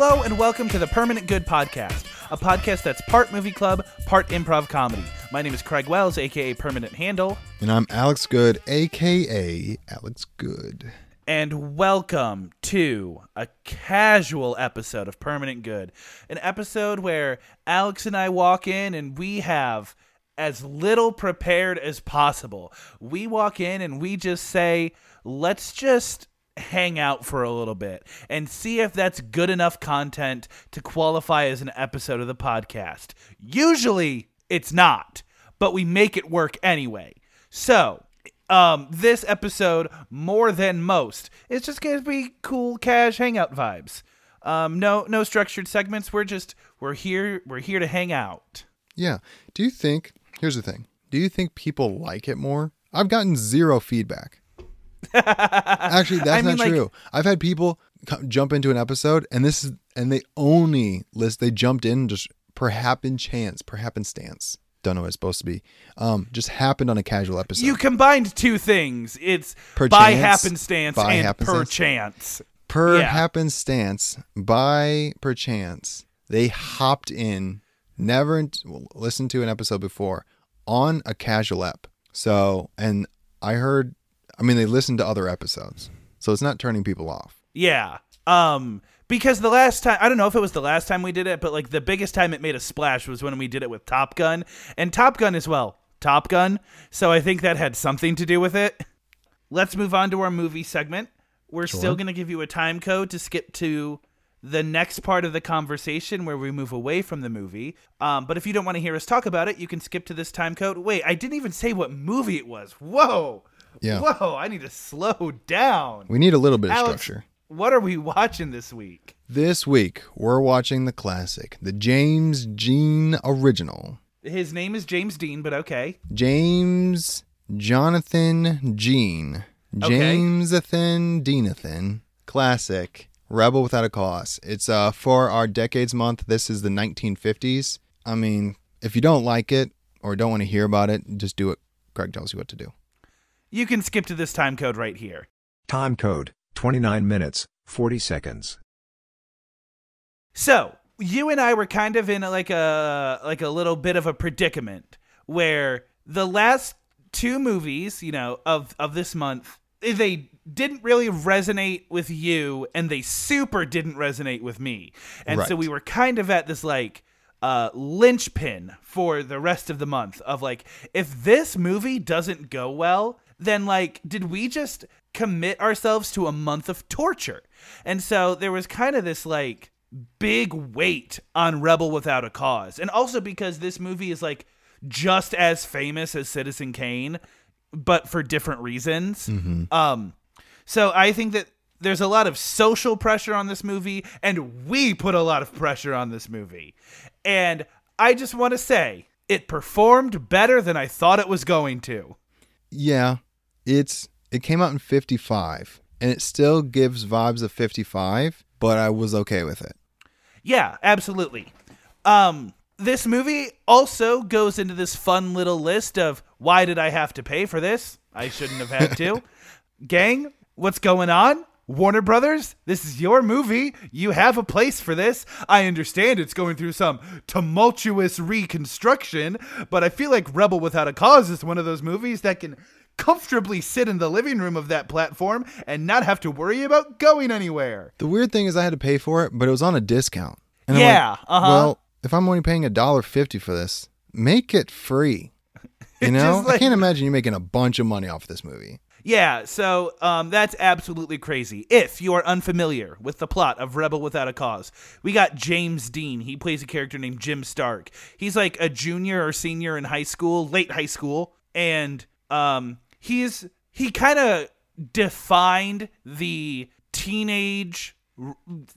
Hello and welcome to the Permanent Good Podcast, a podcast that's part movie club, part improv comedy. My name is Craig Wells, aka Permanent Handle, And I'm Alex Good, aka Alex Good. and welcome to a casual episode of Permanent Good. An episode where Alex and I walk in and we have as little prepared as possible. We walk in and we just say, let's just hang out for a little bit and see if that's good enough content to qualify as an episode of the podcast. Usually it's not, but we make it work anyway. So, um, this episode, more than most, is just gonna be cool, cash hangout vibes. Um, no, no structured segments. We're just we're here. We're here to hang out. Yeah. Do you think, here's the thing, do you think people like it more? I've gotten zero feedback. Actually, that's I mean, not like- true. I've had people co- jump into an episode and this is, and they only list, they jumped in just per happen chance, per happenstance. Don't know what it's supposed to be. Um, just happened on a casual episode. You combined two things. It's Per by chance, happenstance by and happenstance. per chance. per Yeah. happenstance, by perchance, they hopped in, never listened to an episode before on a casual app. So, and I heard, I mean, they listened to other episodes. So it's not turning people off. Yeah. Um because the last time I don't know if it was the last time we did it, but like the biggest time it made a splash was when we did it with Top Gun. And Top Gun as well. Top Gun. So I think that had something to do with it. Let's move on to our movie segment. We're still going to give you a time code to skip to the next part of the conversation where we move away from the movie. Um, but if you don't want to hear us talk about it, you can skip to this time code. Wait, I didn't even say what movie it was. Whoa. Yeah. Whoa, I need to slow down. We need a little bit of Alex, structure. What are we watching this week? This week, we're watching the classic, the James Jean original. His name is James Dean, but okay. James Jonathan Jean. Okay. Jamesathan Deanathan. Classic. Rebel Without a Cause. It's uh for our decades month. This is the 1950s. I mean, if you don't like it or don't want to hear about it, just do what Greg tells you what to do. You can skip to this time code right here. Time code 29 minutes, 40 seconds. So you and I were kind of in like a like a little bit of a predicament where the last two movies, you know, of of this month, they didn't really resonate with you, and they super didn't resonate with me, and so we were kind of at this like uh linchpin for the rest of the month of like if this movie doesn't go well then like did we just commit ourselves to a month of torture? And so there was kind of this like big weight on rebel without a cause. And also because this movie is like just as famous as citizen kane but for different reasons. Um so I think that there's a lot of social pressure on this movie, and we put a lot of pressure on this movie. And I just want to say it performed better than I thought it was going to. Yeah, it's it came out in 55 and it still gives vibes of 55, but I was okay with it. Yeah, absolutely. Um, this movie also goes into this fun little list of why did I have to pay for this? I shouldn't have had to. Gang, what's going on? Warner Brothers, this is your movie. You have a place for this. I understand it's going through some tumultuous reconstruction, but I feel like Rebel Without a Cause is one of those movies that can comfortably sit in the living room of that platform and not have to worry about going anywhere. The weird thing is I had to pay for it, but it was on a discount. And Yeah, like, uh-huh. Well, if I'm only paying a dollar fifty for this, make it free. You know, like- I can't imagine you making a bunch of money off this movie. Yeah, so um, that's absolutely crazy. If you are unfamiliar with the plot of Rebel Without a Cause, we got James Dean. He plays a character named Jim Stark. He's like a junior or senior in high school, late high school, and um, he's he kind of defined the teenage,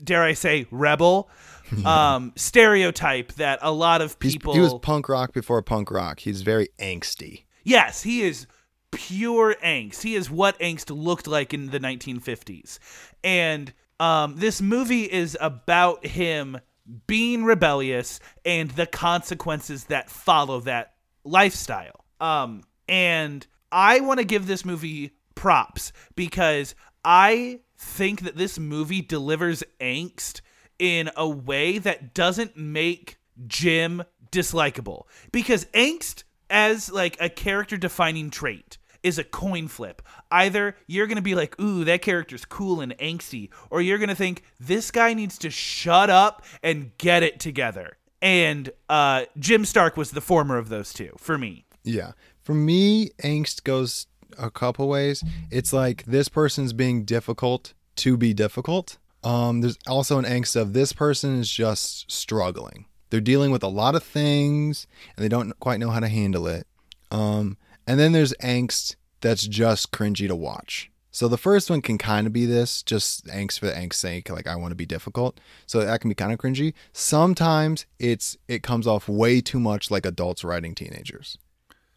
dare I say, rebel um, stereotype that a lot of He's, people. he was punk rock before punk rock. He's very angsty. Yes, he is pure angst. He is what angst looked like in the 1950s. And um, this movie is about him being rebellious and the consequences that follow that lifestyle. Um, and I want to give this movie props because I think that this movie delivers angst in a way that doesn't make Jim dislikable because angst as like a character defining trait is a coin flip. Either you're going to be like, "Ooh, that character's cool and angsty," or you're going to think this guy needs to shut up and get it together. And uh Jim Stark was the former of those two for me. Yeah. For me, angst goes a couple ways. It's like this person's being difficult to be difficult. Um, there's also an angst of this person is just struggling. They're dealing with a lot of things and they don't quite know how to handle it. Um, and then there's angst that's just cringy to watch. So the first one can kind of be this, just angst for the angst's sake, like I want to be difficult. So that can be kind of cringy. Sometimes it's it comes off way too much like adults writing teenagers.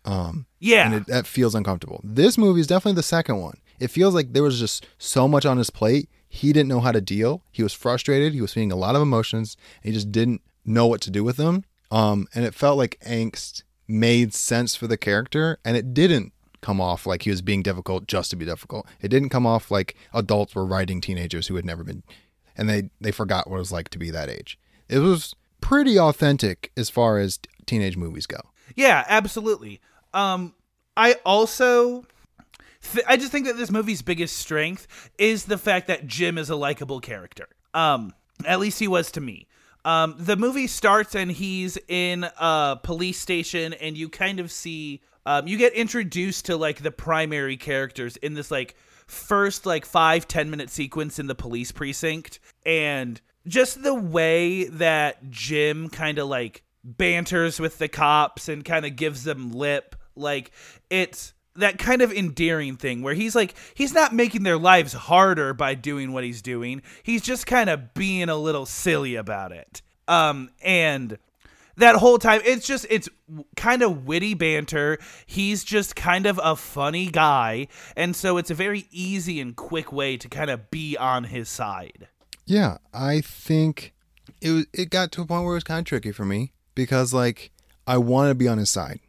Um, Yeah. and it, that feels uncomfortable. This movie is definitely the second one. It feels like there was just so much on his plate. He didn't know how to deal. He was frustrated. He was feeling a lot of emotions. And he just didn't know what to do with them. Um, and it felt like angst made sense for the character, and it didn't come off like he was being difficult just to be difficult. It didn't come off like adults were writing teenagers who had never been, and they they forgot what it was like to be that age. It was pretty authentic as far as teenage movies go. Yeah, absolutely. Um, I also, th- I just think that this movie's biggest strength is the fact that Jim is a likable character. Um, at least he was to me. Um, the movie starts and he's in a police station, and you kind of see, um, you get introduced to like the primary characters in this like first like five ten minute sequence in the police precinct, and just the way that Jim kind of like banters with the cops and kind of gives them lip. Like it's that kind of endearing thing where he's like he's not making their lives harder by doing what he's doing. He's just kind of being a little silly about it. Um and that whole time it's just it's kind of witty banter. He's just kind of a funny guy and so it's a very easy and quick way to kind of be on his side. Yeah, I think it was, it got to a point where it was kind of tricky for me because like I want to be on his side,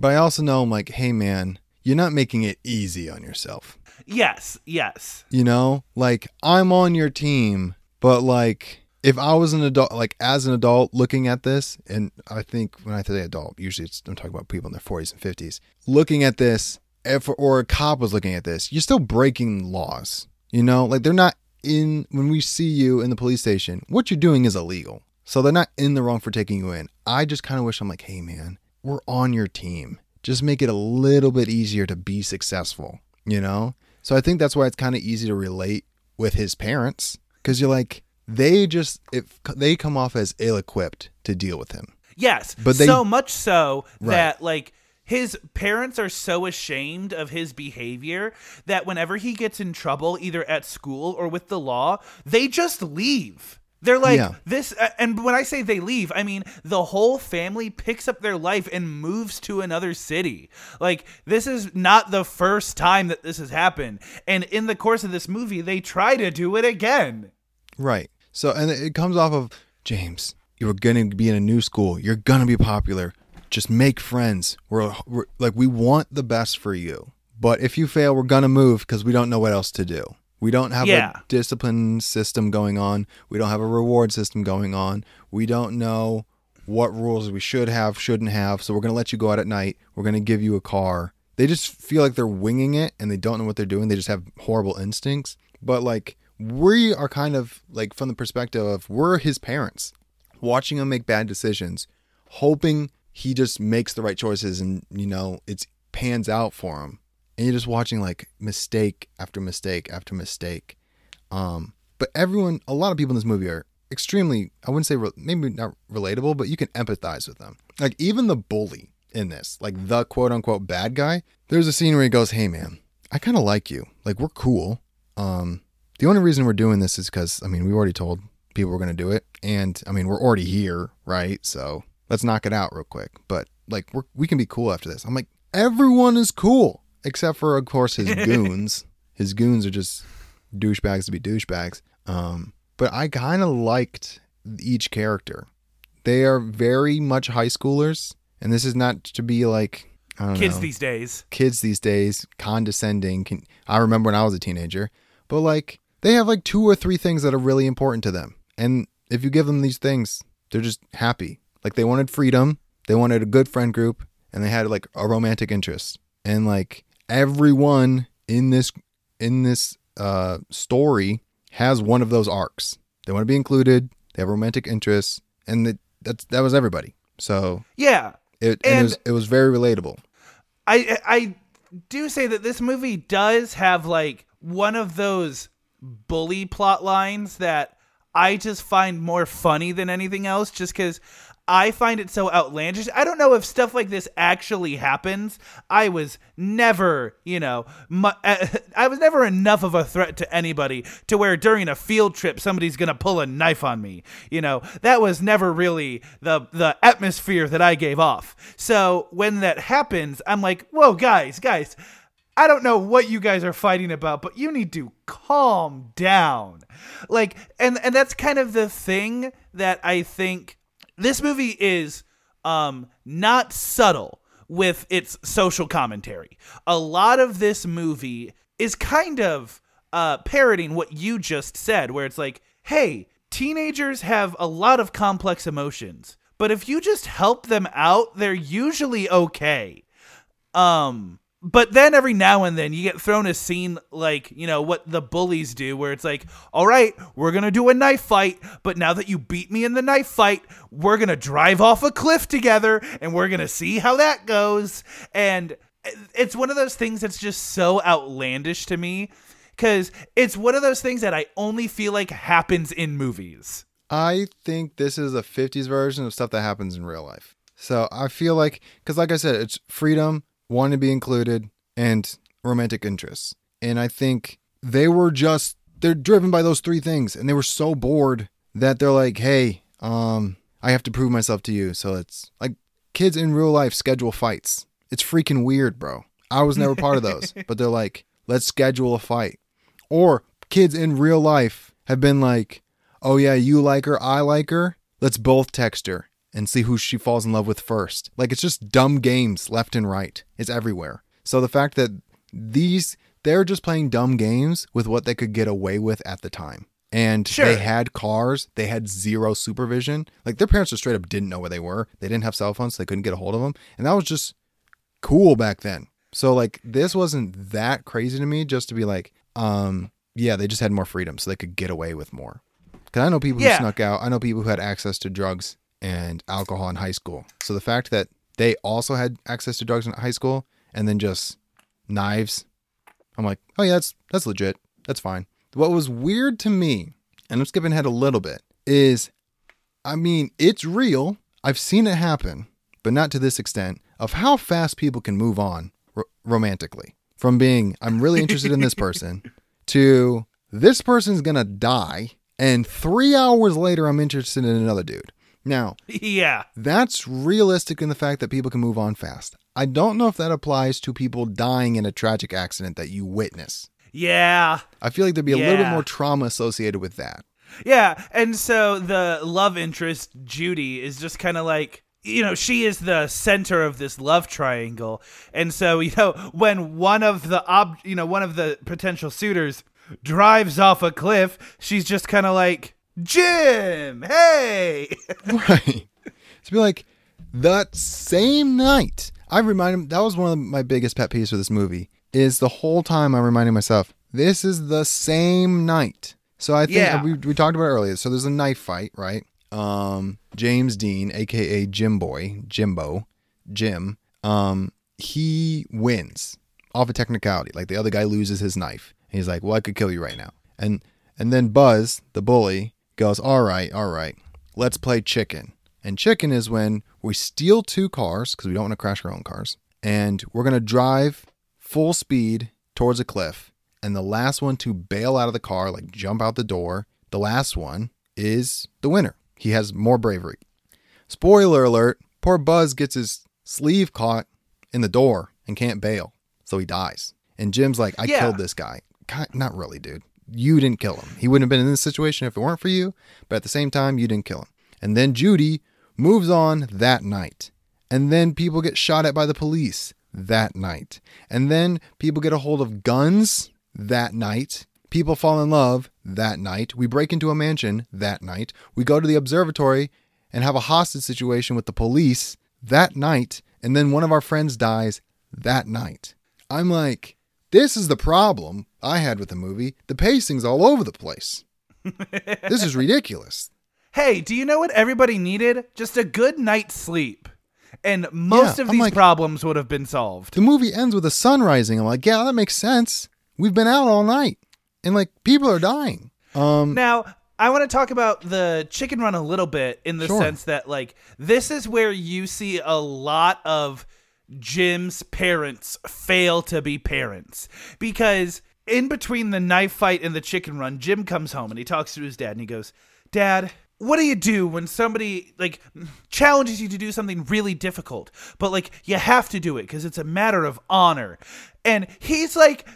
but I also know I'm like, hey man, you're not making it easy on yourself. Yes, yes. You know, like I'm on your team, but like if I was an adult, like as an adult looking at this, and I think when I say adult, usually it's, I'm talking about people in their 40s and 50s, looking at this, if or a cop was looking at this, you're still breaking laws. You know, like they're not in when we see you in the police station, what you're doing is illegal. So they're not in the wrong for taking you in. I just kind of wish I'm like, hey man, we're on your team. Just make it a little bit easier to be successful, you know? So I think that's why it's kind of easy to relate with his parents because you're like, they just, if they come off as ill equipped to deal with him. Yes, But they- so much so Right. that like his parents are so ashamed of his behavior that whenever he gets in trouble, either at school or with the law, they just leave. They're like Yeah. this, uh, and when I say they leave, I mean the whole family picks up their life and moves to another city. Like this is not the first time that this has happened, and in the course of this movie, they try to do it again. Right. So, and it comes off of James, you're going to be in a new school. You're going to be popular. Just make friends. We're, we're like, we want the best for you. But if you fail, we're going to move because we don't know what else to do. We don't have Yeah. a discipline system going on. We don't have a reward system going on. We don't know what rules we should have, shouldn't have. So we're going to let you go out at night. We're going to give you a car. They just feel like they're winging it and they don't know what they're doing. They just have horrible instincts. But like, we are kind of like from the perspective of we're his parents, watching him make bad decisions, hoping he just makes the right choices and, you know, it's pans out for him. And you're just watching like mistake after mistake after mistake. Um, but everyone, a lot of people in this movie are extremely, I wouldn't say re- maybe not relatable, but you can empathize with them. Like even the bully in this, like the quote unquote bad guy, there's a scene where he goes, Hey man, I kind of like you. Like we're cool. Um, the only reason we're doing this is because, I mean, we already told people we're going to do it. And I mean, we're already here, right? So let's knock it out real quick. But like, we're, we can be cool after this. I'm like, everyone is cool except for, of course, his goons. his goons are just douchebags to be douchebags. Um, but I kind of liked each character. They are very much high schoolers. And this is not to be like, I don't Kids know these days. kids these days condescending can i remember when i was a teenager but like they have like two or three things that are really important to them and if you give them these things, they're just happy. Like they wanted freedom, they wanted a good friend group, and they had like a romantic interest. And like everyone in this in this uh, story has one of those arcs. They want to be included. They have romantic interests, and that that's that was everybody. So Yeah. it and it was it was very relatable. I I do say that this movie does have like one of those bully plot lines that I just find more funny than anything else just cuz I find it so outlandish. I don't know if stuff like this actually happens. I was never, you know, I was never enough of a threat to anybody to where during a field trip somebody's going to pull a knife on me. You know, that was never really the the atmosphere that I gave off. So when that happens, I'm like, "Whoa, guys, guys, I don't know what you guys are fighting about, but you need to calm down." Like and and that's kind of the thing that I think this movie is um not subtle with its social commentary. A lot of this movie is kind of uh parroting what you just said where it's like, "Hey, teenagers have a lot of complex emotions, but if you just help them out, they're usually okay." Um but then every now and then you get thrown a scene like, you know, what the bullies do, where it's like, all right, we're to do a knife fight, but now that you beat me in the knife fight, we're to drive off a cliff together and we're to see how that goes. And it's one of those things that's just so outlandish to me because it's one of those things that I only feel like happens in movies. I think this is a 50s version of stuff that happens in real life. So I feel like, because like I said, it's freedom, wanting to be included, and romantic interests. And I think they were just, they're driven by those three things. And they were so bored that they're like, hey, um, I have to prove myself to you. So it's like kids in real life schedule fights. It's freaking weird, bro. I was never part of those, but they're like, let's schedule a fight. Or kids in real life have been like, oh yeah, you like her, I like her. Let's both text her and see who she falls in love with first. Like it's just dumb games left and right. It's everywhere. So the fact that these they're just playing dumb games with what they could get away with at the time. And Sure. they had cars, they had zero supervision. Like their parents just straight up didn't know where they were. They didn't have cell phones, so they couldn't get a hold of them. And that was just cool back then. So like this wasn't that crazy to me just to be like, um, yeah, they just had more freedom so they could get away with more. Cause I know people who snuck out. I know people who had access to drugs and alcohol in high school. So the fact that they also had access to drugs in high school and then just knives, I'm like, oh yeah, that's that's legit. That's fine. What was weird to me, and I'm skipping ahead a little bit, is I mean, it's real. I've seen it happen, but not to this extent of how fast people can move on ro- romantically from being I'm really interested in this person to this person's going to die and 3 hours later I'm interested in another dude. Now, yeah. that's realistic in the fact that people can move on fast. I don't know if that applies to people dying in a tragic accident that you witness. Yeah. I feel like there'd be a little bit more trauma associated with that. Yeah, and so the love interest Judy is just kind of like you know she is the center of this love triangle, and so you know when one of the ob you know one of the potential suitors drives off a cliff, she's just kind of like Jim, hey, Right. To be like, that same night, I remind him, that was one of my biggest pet peeves for this movie, is the whole time I'm reminding myself, this is the same night. So I think Yeah. we, we talked about it earlier. So there's a knife fight, right? Um, James Dean, aka Jim Boy, Jimbo, Jim, um, he wins off a technicality. Like the other guy loses his knife. He's like, "Well, I could kill you right now." And and then Buzz, the bully, goes, "All right, all right, let's play chicken." And chicken is when we steal two cars because we don't want to crash our own cars, and we're gonna drive full speed towards a cliff. And the last one to bail out of the car, like jump out the door, the last one is the winner. He has more bravery. Spoiler alert: poor Buzz gets his sleeve caught in the door and can't bail, so he dies. And Jim's like, "I Yeah. killed this guy." God, not really, dude. You didn't kill him. He wouldn't have been in this situation if it weren't for you. But at the same time, you didn't kill him. And then Judy moves on that night. And then people get shot at by the police that night. And then people get a hold of guns that night. People fall in love that night. We break into a mansion that night. We go to the observatory and have a hostage situation with the police that night. And then one of our friends dies that night. I'm like, this is the problem I had with the movie. The pacing's all over the place. this is ridiculous. Hey, do you know what everybody needed? Just a good night's sleep. And most Yeah, of I'm these like- problems would have been solved. The movie ends with the sun rising. I'm like, yeah, that makes sense. We've been out all night. And like people are dying. Um Now, I want to talk about the chicken run a little bit in the Sure. sense that, like, this is where you see a lot of Jim's parents fail to be parents. Because in between the knife fight and the chicken run, Jim comes home and he talks to his dad and he goes, Dad, what do you do when somebody like challenges you to do something really difficult but like you have to do it because it's a matter of honor and he's like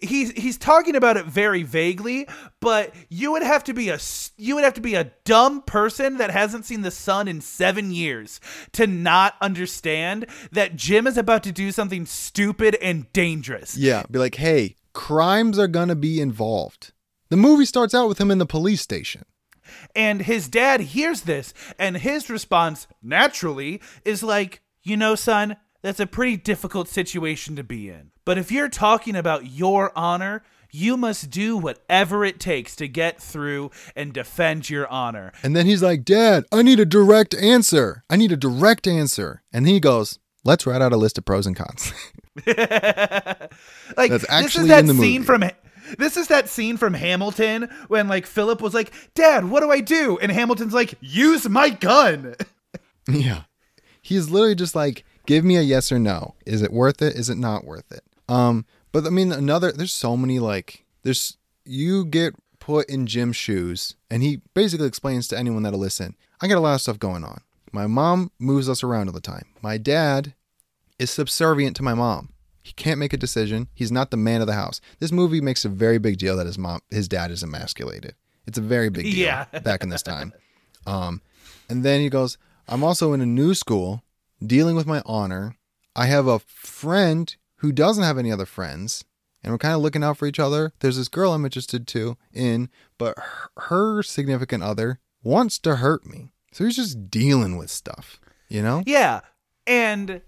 he's he's talking about it very vaguely but you would have to be a you would have to be a dumb person that hasn't seen the sun in 7 years to not understand that Jim is about to do something stupid and dangerous yeah, be like, "Hey, crimes are going to be involved." The movie starts out with him in the police station. And his dad hears this, and his response, naturally, is like, You know, son, that's a pretty difficult situation to be in. But if you're talking about your honor, you must do whatever it takes to get through and defend your honor. And then he's like, Dad, I need a direct answer. I need a direct answer. And he goes, Let's write out a list of pros and cons. like That's this is that in the scene movie. from this is that scene from Hamilton when like Philip was like, "Dad, what do I do?" And Hamilton's like, "Use my gun." yeah. He's literally just like, Give me a yes or no. Is it worth it? Is it not worth it? Um, but I mean, another, there's so many like, there's, you get put in Jim's shoes, and he basically explains to anyone that'll listen, I got a lot of stuff going on. My mom moves us around all the time. My dad is subservient to my mom. He can't make a decision. He's not the man of the house. This movie makes a very big deal that his mom, his dad is emasculated. It's a very big deal Yeah. back in this time. Um, and then he goes, I'm also in a new school dealing with my honor. I have a friend who doesn't have any other friends, and we're kind of looking out for each other. There's this girl I'm interested to in, but her, significant other wants to hurt me. So he's just dealing with stuff, you know? Yeah. And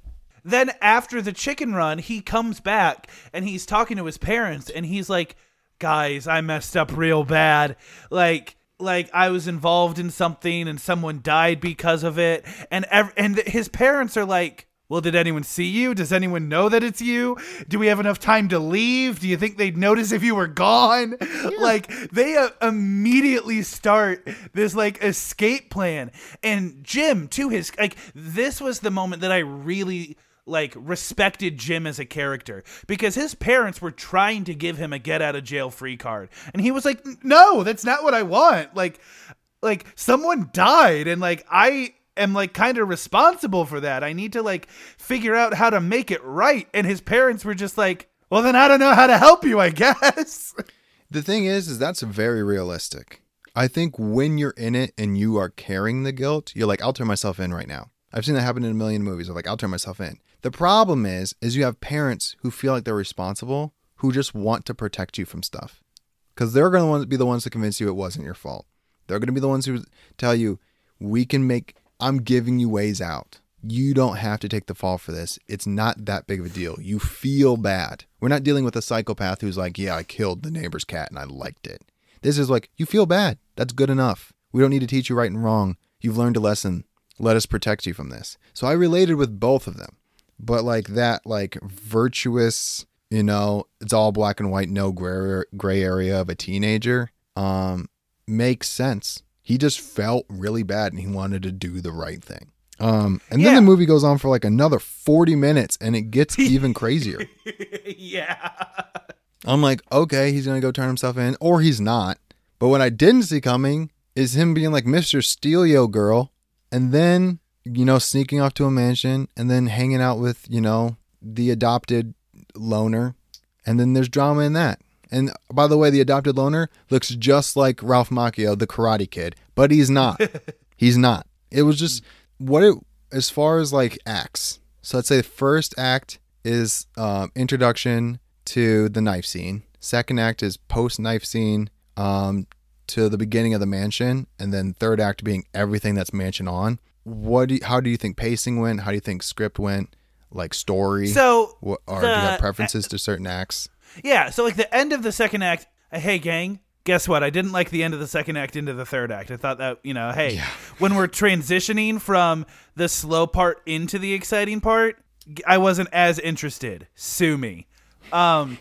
then after the chicken run, he comes back and he's talking to his parents and he's like, "Guys, I messed up real bad. Like like I was involved in something and someone died because of it." And ev- and his parents are like, "Well, did anyone see you? Does anyone know that it's you? Do we have enough time to leave? Do you think they'd notice if you were gone?" Like they uh, immediately start this like escape plan. And Jim, to his like this was the moment that I really like respected Jim as a character because his parents were trying to give him a get out of jail free card. And he was like no that's not what I want. Like like someone died and like I am like kind of responsible for that. I need to like figure out how to make it right. And his parents were just like well then I don't know how to help you I guess. The thing is, is that's very realistic. I think when you're in it and you are carrying the guilt, you're like, I'll turn myself in right now. I've seen that happen in a million movies. I'm like, I'll turn myself in. The problem is, is you have parents who feel like they're responsible, who just want to protect you from stuff, because they're going to be the ones to convince you it wasn't your fault. They're going to be the ones who tell you, we can make. I'm giving you ways out. You don't have to take the fall for this. It's not that big of a deal. You feel bad. We're not dealing with a psychopath who's like, yeah, I killed the neighbor's cat and I liked it. This is like, you feel bad. That's good enough. We don't need to teach you right and wrong. You've learned a lesson. Let us protect you from this. So I related with both of them. But like that, like virtuous, you know, it's all black and white, no gray, gray area of a teenager, um, makes sense. He just felt really bad and he wanted to do the right thing. Um, and then Yeah. the movie goes on for like another 40 minutes and it gets even crazier. yeah I'm like, okay, he's gonna go turn himself in, or he's not. But what I didn't see coming is him being like Mr. Steelio girl, and then you know sneaking off to a mansion, and then hanging out with you know the adopted loner, and then there's drama in that. And by the way, the adopted loner looks just like Ralph Macchio, the Karate Kid, but he's not. he's not. It was just what it as far as like acts. So let's say the first act is um, introduction to the knife scene. Second act is post knife scene um, to the beginning of the mansion, and then third act being everything that's mansion on. What? Do you, how do you think pacing went? How do you think script went? Like story? So what, or do you have preferences to certain acts? Yeah, so like the end of the second act, uh, hey gang, guess what? I didn't like the end of the second act into the third act. I thought that, you know, hey, when we're transitioning from the slow part into the exciting part, I wasn't as interested. Sue me. Um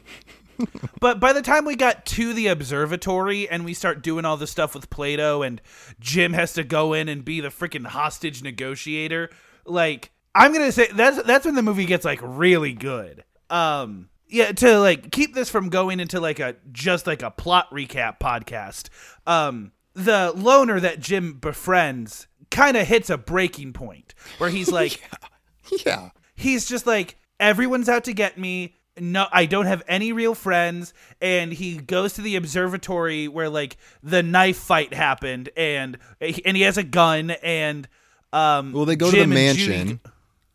but by the time we got to the observatory and we start doing all the stuff with Plato and Jim has to go in and be the freaking hostage negotiator, like I'm gonna say that's that's when the movie gets like really good. Um yeah, to like keep this from going into like a just like a plot recap podcast. Um the loner that Jim befriends kind of hits a breaking point where he's like Yeah. he's just like everyone's out to get me no i don't have any real friends and he goes to the observatory where like the knife fight happened and and he has a gun and um Well, they go Jim to the and Judy- mansion,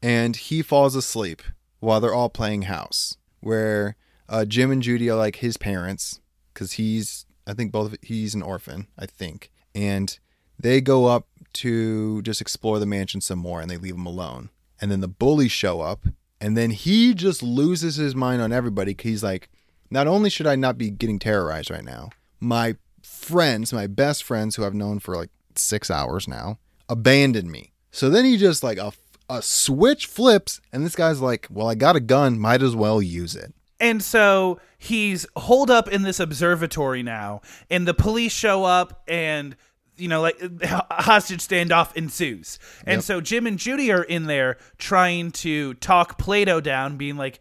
and he falls asleep while they're all playing house. Where uh, Jim and Judy are like his parents, because he's I think both of, he's an orphan, I think, and they go up to just explore the mansion some more, and they leave him alone. And then the bullies show up, and then he just loses his mind on everybody. he's like, not only should I not be getting terrorized right now, my friends, my best friends who I've known for like six hours now, abandoned me. So then he just like a, a switch flips, and this guy's like, well, I got a gun, might as well use it. And so he's holed up in this observatory now, and the police show up, and you know, like a hostage standoff ensues. And so Jim and Judy are in there trying to talk Plato down, being like,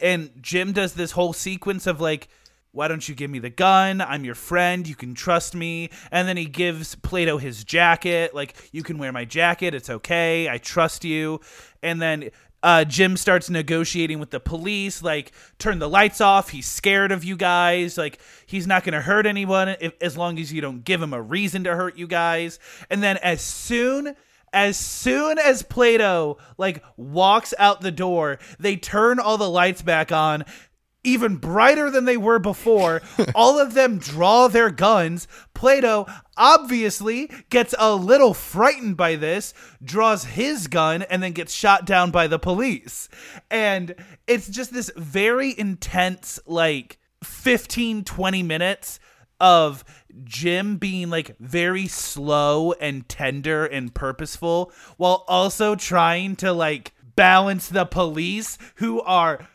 and Jim does this whole sequence of like, why don't you give me the gun? I'm your friend. You can trust me. And then he gives Plato his jacket. Like, you can wear my jacket. It's okay. I trust you. And then uh, Jim starts negotiating with the police. Like, turn the lights off. He's scared of you guys. Like, he's not going to hurt anyone if, as long as you don't give him a reason to hurt you guys. And then as soon as soon as Plato like walks out the door, they turn all the lights back on even brighter than they were before. All of them draw their guns. Plato obviously gets a little frightened by this, draws his gun, and then gets shot down by the police. And it's just this very intense, like 15, 20 minutes of Jim being like very slow and tender and purposeful while also trying to like balance the police who are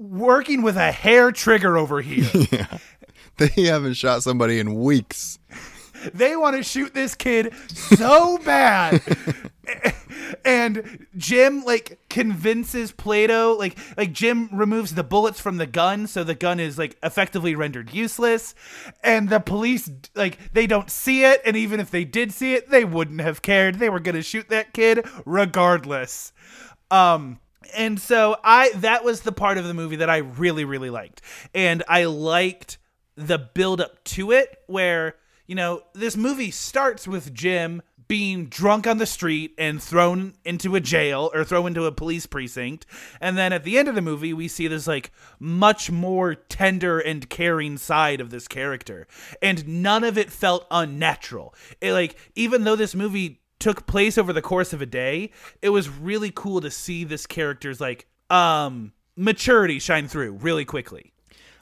working with a hair trigger over here. yeah. They haven't shot somebody in weeks. they want to shoot this kid so bad. and Jim like convinces Plato like like Jim removes the bullets from the gun so the gun is like effectively rendered useless and the police like they don't see it and even if they did see it they wouldn't have cared they were going to shoot that kid regardless um and so I that was the part of the movie that I really really liked. And I liked the build up to it where, you know, this movie starts with Jim being drunk on the street and thrown into a jail or thrown into a police precinct. And then at the end of the movie, we see this like much more tender and caring side of this character. And none of it felt unnatural. It like even though this movie took place over the course of a day, it was really cool to see this character's like um maturity shine through really quickly.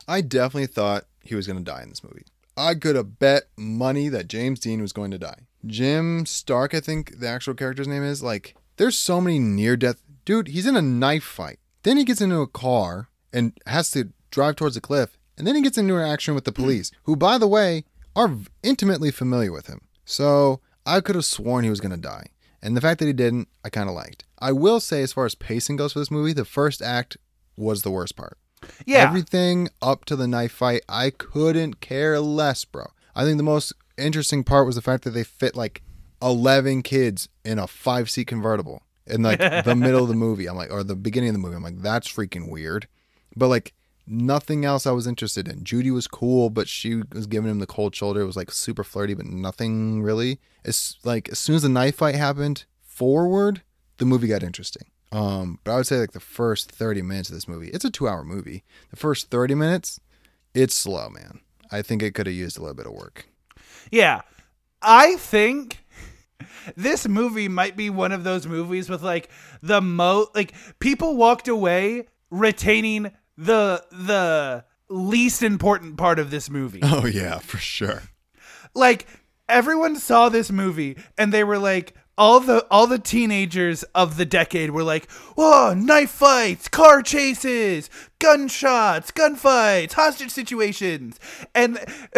I definitely thought he was going to die in this movie. I could have bet money that James Dean was going to die. Jim Stark, I think the actual character's name is. Like, there's so many near death. Dude, he's in a knife fight. Then he gets into a car and has to drive towards a cliff. And then he gets into an action with the police, who, by the way, are intimately familiar with him. So I could have sworn he was going to die. And the fact that he didn't, I kind of liked. I will say, as far as pacing goes for this movie, the first act was the worst part. Yeah. Everything up to the knife fight, I couldn't care less, bro. I think the most interesting part was the fact that they fit like 11 kids in a five seat convertible in like the middle of the movie. I'm like, or the beginning of the movie. I'm like, that's freaking weird. But like, nothing else I was interested in. Judy was cool, but she was giving him the cold shoulder. It was like super flirty, but nothing really. It's like, as soon as the knife fight happened forward, the movie got interesting. Um, but I would say like the first 30 minutes of this movie, it's a two hour movie. The first 30 minutes it's slow, man. I think it could have used a little bit of work. Yeah. I think this movie might be one of those movies with like the mo like people walked away retaining the the least important part of this movie. Oh yeah, for sure. like everyone saw this movie and they were like all the all the teenagers of the decade were like, "Whoa, knife fights, car chases, gunshots, gunfights, hostage situations," and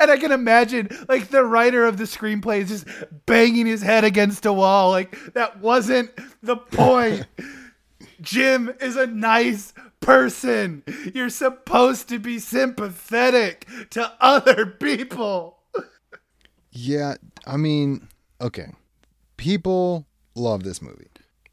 and I can imagine like the writer of the screenplay is just banging his head against a wall. Like that wasn't the point. Jim is a nice person. You're supposed to be sympathetic to other people. Yeah, I mean, okay. People love this movie.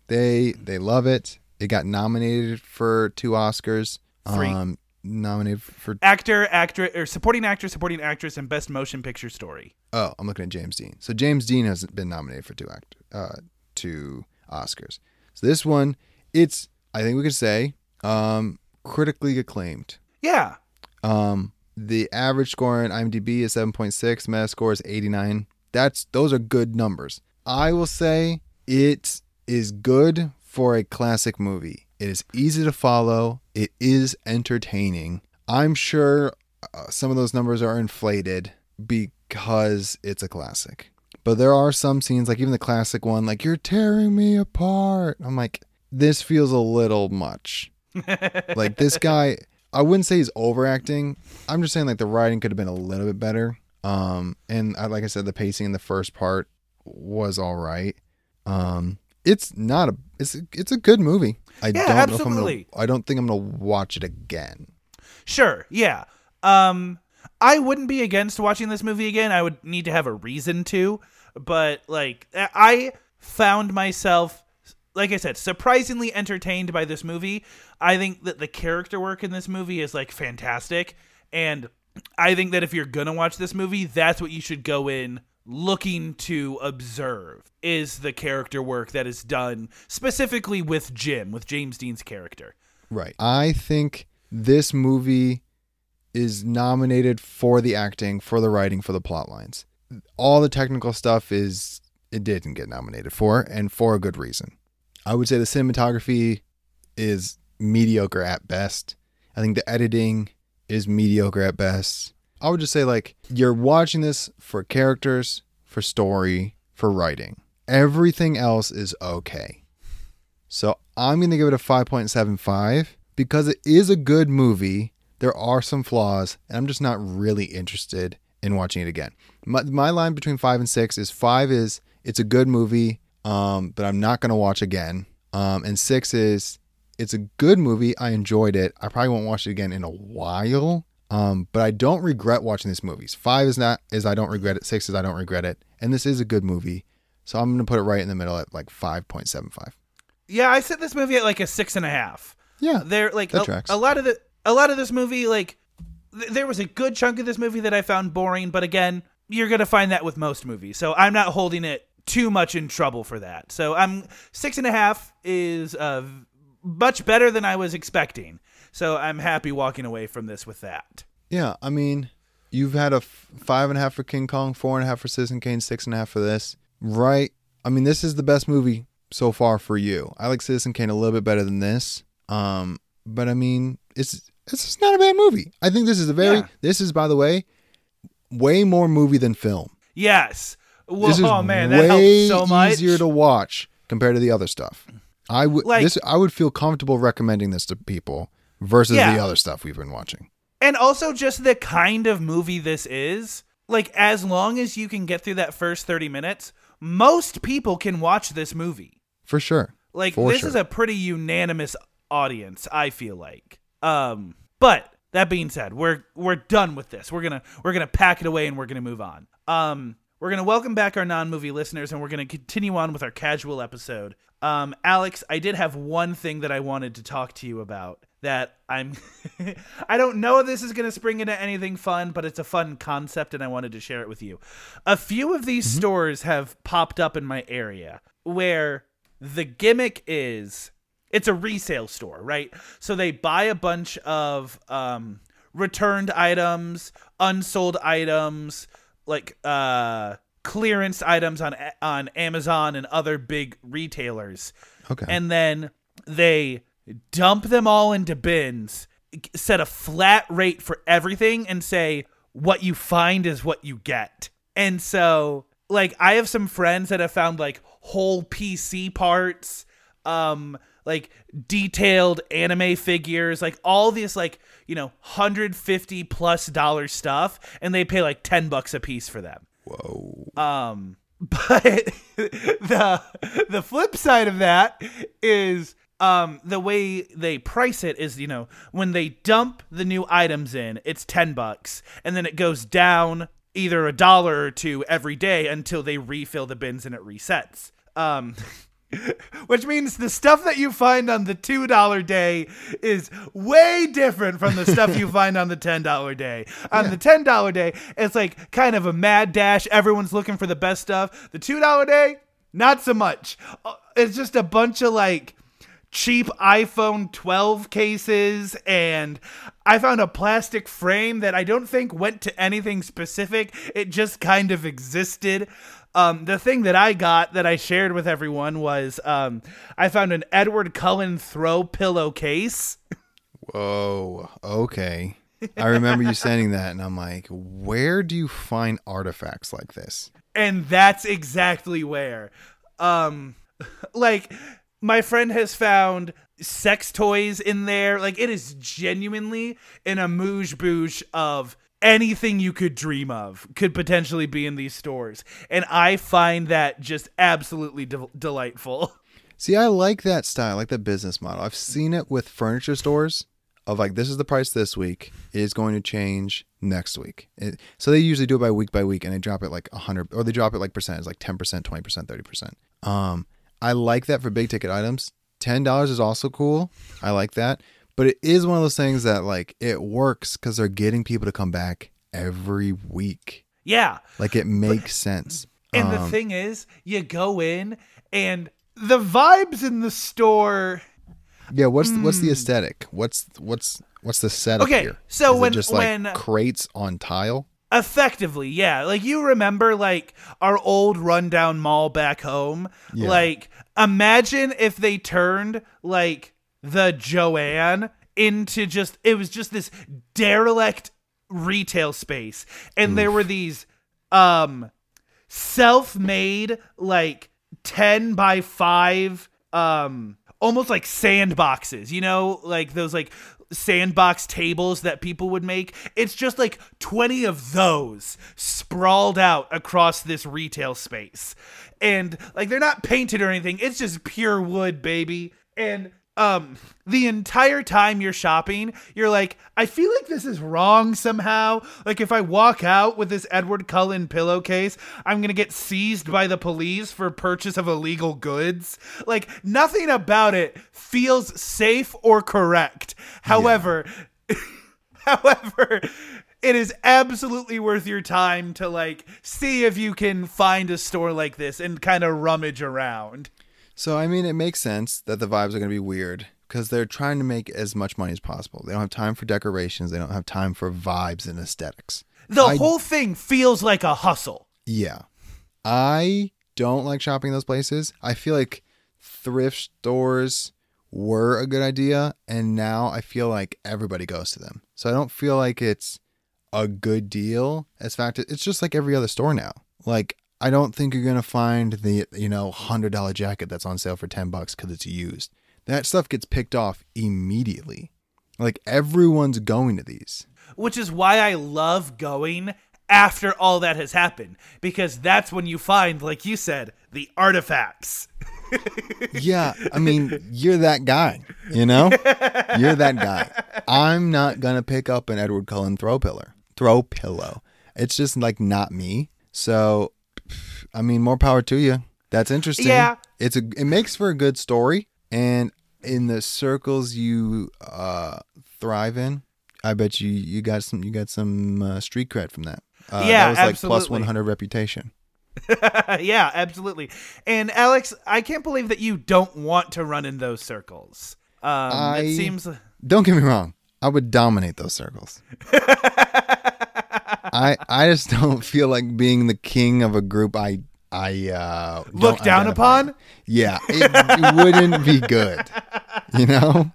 They they love it. It got nominated for two Oscars. Three. Um, nominated for Actor, actor, or supporting actor, supporting actress, and best motion picture story. oh, I'm looking at James Dean. So James Dean hasn't been nominated for two act uh two Oscars. So this one, it's I think we could say um critically acclaimed. Yeah. Um, the average score on IMDb is 7.6. Metascore is 89. That's those are good numbers. I will say it is good for a classic movie. It is easy to follow. It is entertaining. I'm sure uh, some of those numbers are inflated because it's a classic. But there are some scenes, like even the classic one, like you're tearing me apart. I'm like, this feels a little much. Like this guy, I wouldn't say he's overacting. I'm just saying like the writing could have been a little bit better. Um, and I, like I said, the pacing in the first part was all right. Um, it's not a it's it's a good movie. I Yeah, don't know absolutely. if I'm gonna I don't think I'm gonna watch it again. Sure. Yeah. Um, I wouldn't be against watching this movie again. I would need to have a reason to, but like I found myself like I said, surprisingly entertained by this movie. I think that the character work in this movie is like fantastic and I think that if you're going to watch this movie, that's what you should go in looking to observe is the character work that is done specifically with Jim, with James Dean's character. Right. I think this movie is nominated for the acting, for the writing, for the plot lines. All the technical stuff is it didn't get nominated for, and for a good reason. I would say the cinematography is mediocre at best. I think the editing is mediocre at best. I would just say like you're watching this for characters, for story, for writing. Everything else is okay. So I'm going to give it a 5.75 because it is a good movie. There are some flaws, and I'm just not really interested in watching it again. My, my line between five and six is five is it's a good movie, um, but I'm not going to watch again. Um, and six is it's a good movie. I enjoyed it. I probably won't watch it again in a while. Um, but I don't regret watching these movies. Five is not is I don't regret it. Six is I don't regret it. And this is a good movie. So I'm gonna put it right in the middle at like five point seven five. Yeah, I set this movie at like a six and a half. Yeah. There, like a, a lot of the a lot of this movie, like th- there was a good chunk of this movie that I found boring. But again, you're gonna find that with most movies, so I'm not holding it too much in trouble for that. So I'm six and a half is uh, much better than I was expecting. So I'm happy walking away from this with that. Yeah, I mean, you've had a f- five and a half for King Kong, four and a half for Citizen Kane, six and a half for this, right? I mean, this is the best movie so far for you. I like Citizen Kane a little bit better than this, um, but I mean, it's it's just not a bad movie. I think this is a very Yeah. this is by the way, way more movie than film. Yes. Well, This is oh man, that way helps so much. easier to watch compared to the other stuff. I would Like- this I would feel comfortable recommending this to people versus Yeah. the other stuff we've been watching. and also just the kind of movie this is like as long as you can get through that first 30 minutes most people can watch this movie For sure. like For this sure. is a pretty unanimous audience i feel like um but that being said we're we're done with this we're gonna we're gonna pack it away and we're gonna move on um we're gonna welcome back our non-movie listeners and we're gonna continue on with our casual episode. Um alex i did have one thing that i wanted to talk to you about that i'm i don't know if this is gonna spring into anything fun but it's a fun concept and i wanted to share it with you. A few of these stores have popped up in my area where the gimmick is it's a resale store, right? So they buy a bunch of um, returned items, unsold items, like uh clearance items on on Amazon and other big retailers. Okay. And then they dump them all into bins, set a flat rate for everything and say what you find is what you get. And so like I have some friends that have found like whole PC parts, um like detailed anime figures, like all this like, you know, 150 plus dollar stuff and they pay like 10 bucks a piece for them. Whoa. Um, but the the flip side of that is um the way they price it is you know when they dump the new items in it's 10 bucks and then it goes down either a dollar or two every day until they refill the bins and it resets um which means the stuff that you find on the $2 day is way different from the stuff you find on the $10 day. On the $10 day, it's like kind of a mad dash. Everyone's looking for the best stuff. The $2 day, not so much. Uh, It's just a bunch of like cheap iPhone 12 cases and I found a plastic frame that I don't think went to anything specific. It just kind of existed. Um, the thing that I got that I shared with everyone was um, I found an Edward Cullen throw pillowcase. Whoa. Okay. I remember you sending that, and I'm like, where do you find artifacts like this? and that's exactly where um like my friend has found sex toys in there like it is genuinely an amuse bouche of anything you could dream of could potentially be in these stores and i find that just absolutely de- delightful See, I like that style, I like that business model. I've seen it with furniture stores of like, this is the price this week. It is going to change next week. It, so they usually do it by week by week and they drop it like 100 or they drop it like percentage, like 10%, 20%, 30%. Um, I like that for big ticket items. $10 is also cool. I like that. But it is one of those things that like it works because they're getting people to come back every week. yeah Like it makes sense. and the Um, thing is you go in and the vibes in the store Yeah, what's what's the aesthetic? What's what's what's the setup Hmm. Okay, here? so Is when- just like when- crates on tile. Effectively, yeah. Like you remember like our old rundown mall back home? Yeah. Like imagine if they turned like the Joann into just it was just this derelict retail space. And there were these um self-made like 10 by 5 um almost like sandboxes you know? Like those like sandbox tables that people would make. It's just like 20 of those sprawled out across this retail space. And like they're not painted or anything. It's just pure wood baby. And um the entire time you're shopping you're like i feel like this is wrong somehow. Like if i walk out with this edward cullen pillowcase i'm gonna get seized by the police for purchase of illegal goods. Like nothing about it feels safe or correct. However however it is absolutely worth your time to like see if you can find a store like this and kind of rummage around So I mean, it makes sense that the vibes are going to be weird because they're trying to make as much money as possible. They don't have time for decorations. They don't have time for vibes and aesthetics. The I- whole thing feels like a hustle. Yeah, I don't like shopping in those places. I feel like thrift stores were a good idea, and now I feel like everybody goes to them. So I don't feel like it's a good deal. As fact, it's just like every other store now. Like I don't think you're gonna find the you know hundred dollar jacket that's on sale for ten bucks because it's used. That stuff gets picked off immediately. Like everyone's going to these. which is why I love going after all that has happened because that's when you find like you said the artifacts. Yeah, I mean, you're that guy, you know? You're that guy. I'm not going to pick up an Edward Cullen throw pillar. Throw pillow. It's just like not me. So, I mean, more power to you. That's interesting. Yeah. It's a it makes for a good story and in the circles you uh thrive in, I bet you you got some you got some uh, street cred from that. Uh, Yeah, that was like absolutely. 100 reputation. yeah, absolutely. And Alex, I can't believe that you don't want to run in those circles. Um, I- it seems Don't get me wrong. I would dominate those circles. I I just don't feel like being the king of a group I I uh Look down identify. upon? Yeah, it, it wouldn't be good. You know?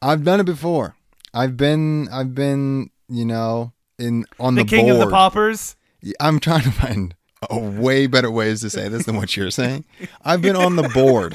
I've done it before. I've been I've been, you know, in on The the, king of the board. paupers. I'm trying to find a way better ways to say this than what you're saying. I've been on the board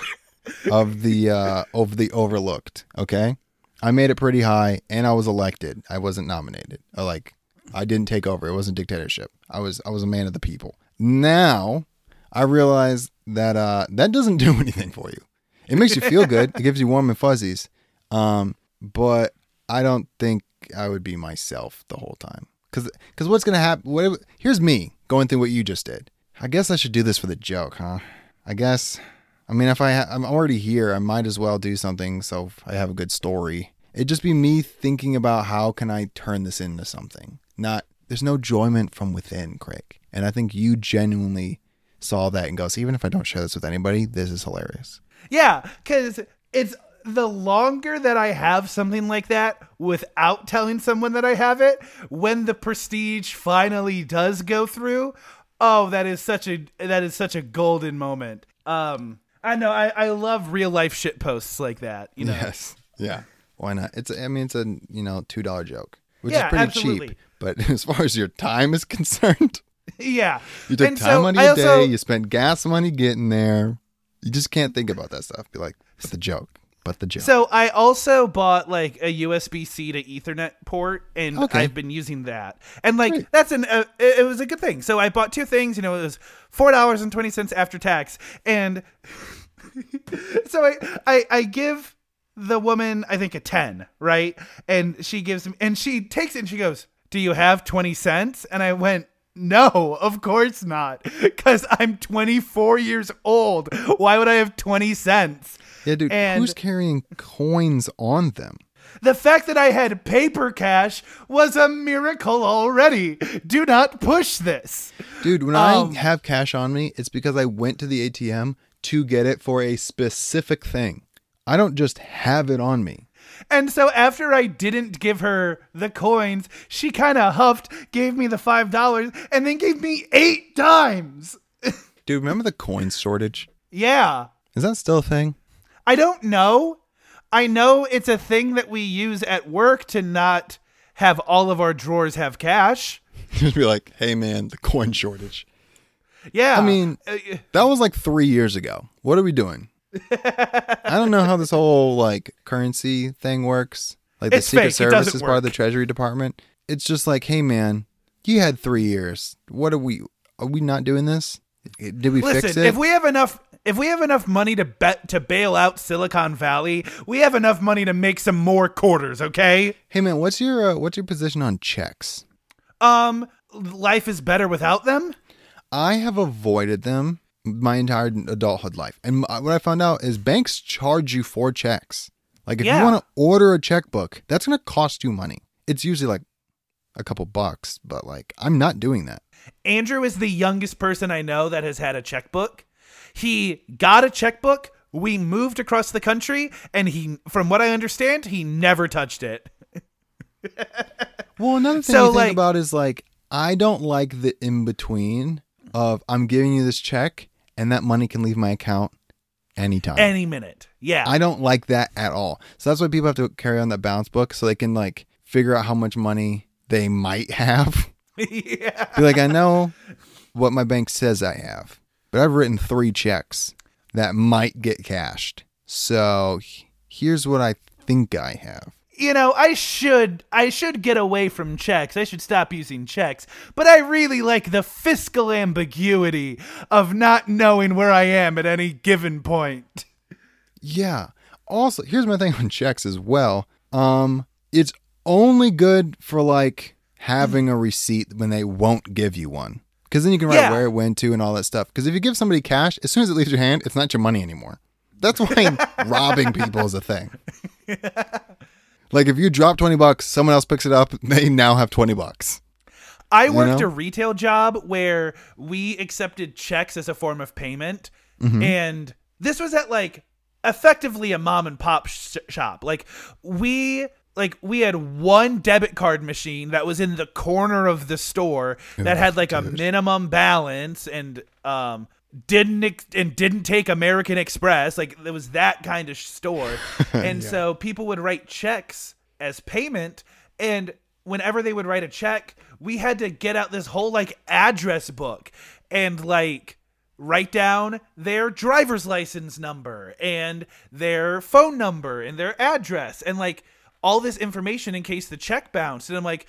of the uh of the overlooked, okay? I made it pretty high and I was elected. I wasn't nominated. Like I didn't take over. It wasn't dictatorship. I was I was a man of the people. Now I realize that uh that doesn't do anything for you. It makes you feel good. It gives you warm and fuzzies. Um but I don't think I would be myself the whole time. Cuz cuz what's to happen what here's me going through what you just did. I guess I should do this for the joke, huh? I guess I mean, if I ha- I'm already here, I might as well do something so I have a good story. It'd just be me thinking about how can I turn this into something. Not there's no enjoyment from within, Craig. And I think you genuinely saw that and goes, even if I don't share this with anybody, this is hilarious. Yeah, because it's the longer that I have something like that without telling someone that I have it, when the prestige finally does go through, oh, that is such a that is such a golden moment. Um, I know I, I love real life shit posts like that. You know, Yes. Yeah. Why not? It's I mean it's a you know two dollar joke, which Yeah, is pretty absolutely. cheap. But as far as your time is concerned, yeah. you took And time so money I a also- day, you spent gas money getting there. You just can't think about that stuff. Be like, but the joke, but the joke. So I also bought like a USB C to Ethernet port, and Okay. I've been using that. And like Great. that's an uh, it, it was a good thing. So I bought two things. You know, it was four dollars and twenty cents after tax, and so I, I I give the woman I think a ten, right? And she gives me, and she takes it and she goes, "Do you have twenty cents?" And I went. No, of course not. Because I'm 24 years old. Why would I have 20 cents? yeah, dude, and- who's carrying coins on them? The fact that I had paper cash was a miracle already. Do not push this. Dude, when Um, I have cash on me, it's because I went to the ATM to get it for a specific thing. I don't just have it on me. And so after I didn't give her the coins, she kind of huffed, gave me the $5, and then gave me eight dimes. Dude, remember the coin shortage? Yeah. Is that still a thing? I don't know. I know it's a thing that we use at work to not have all of our drawers have cash. Just be like, hey man, the coin shortage. Yeah. I mean, Uh, that was like three years ago. What are we doing? I don't know how this whole like currency thing works. Like the It's Secret fake. Service is part of the. Treasury Department. It's just like, hey man, you had three years. What are we? Are we not doing this? Did we fix Listen, it? if we have enough if we have enough money to bet to bail out Silicon Valley, we have enough money to make some more quarters, okay? hey man, what's your uh, what's your position on checks? Um life is better without them? I have avoided them my entire adulthood life. And uh, what I found out is banks charge you for checks. Like if Yeah. you want to order a checkbook, that's going to cost you money. It's usually like a couple bucks, but like I'm not doing that. Andrew is the youngest person I know that has had a checkbook. He got a checkbook, we moved across the country, and he from what I understand, he never touched it. Well, another thing So, to think about is like I don't like the in between of I'm giving you this check and that money can leave my account anytime. Any minute. Yeah. I don't like that at all. So that's why people have to carry on that balance book so they can like figure out how much money they might have. yeah. Be like, I know what my bank says I have, but I've written three checks that might get cashed. So here's what I think I have. You know, I should I should get away from checks. I should stop using checks. But I really like the fiscal ambiguity of not knowing where I am at any given point. Yeah. Also, here's my thing on checks as well. Um, it's only good for like having a receipt when they won't give you one. Because then you can write Yeah. where it went to and all that stuff. Because if you give somebody cash, as soon as it leaves your hand, it's not your money anymore. That's why robbing people is a thing. Like if you drop 20 bucks, someone else picks it up, they now have 20 bucks. I worked know? a retail job where we accepted checks as a form of payment, Mm-hmm. and this was at like effectively a mom and pop sh- shop. Like we like we had one debit card machine that was in the corner of the store that had like a minimum balance and um didn't ex- and didn't take American Express like it was that kind of store and so people would write checks as payment and whenever they would write a check we had to get out this whole like address book and like write down their driver's license number and their phone number and their address and like all this information in case the check bounced. And I'm like,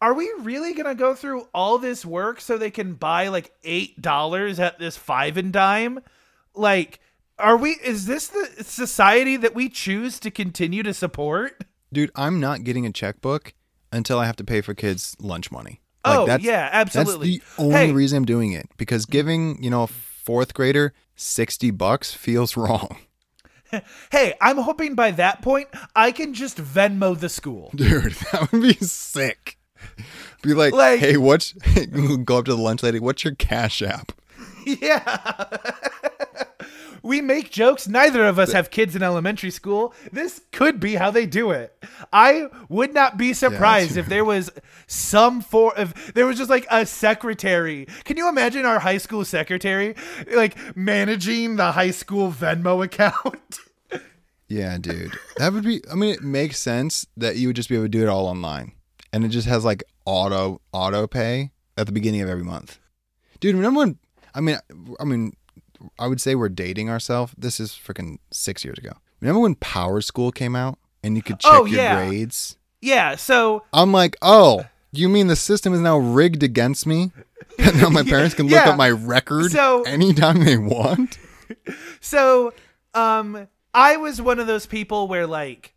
are we really gonna go through all this work so they can buy like eight dollars at this five and dime? Like, are we? Is this the society that we choose to continue to support? Dude, I'm not getting a checkbook until I have to pay for kids' lunch money. Like, oh that's, yeah, absolutely. That's the only Hey. reason I'm doing it because giving, you know, a fourth grader 60 bucks feels wrong. Hey, I'm hoping by that point I can just Venmo the school. Dude, that would be sick. Be like, Like- hey, what's go up to the lunch lady, what's your cash app? Yeah. we make jokes. Neither of us have kids in elementary school. This could be how they do it. I would not be surprised if there was some for if there was just like a secretary. Can you imagine our high school secretary like managing the high school Venmo account? Yeah, dude. That would be I mean, it makes sense that you would just be able to do it all online. And it just has like auto auto pay at the beginning of every month. Dude, remember when I mean I mean I would say we're dating ourselves. This is freaking six years ago. Remember when PowerSchool came out and you could check Oh, your grades? yeah, so I'm like, oh, you mean the system is now rigged against me? And now my parents can look Yeah. up my record So- anytime they want? So, um, I was one of those people where like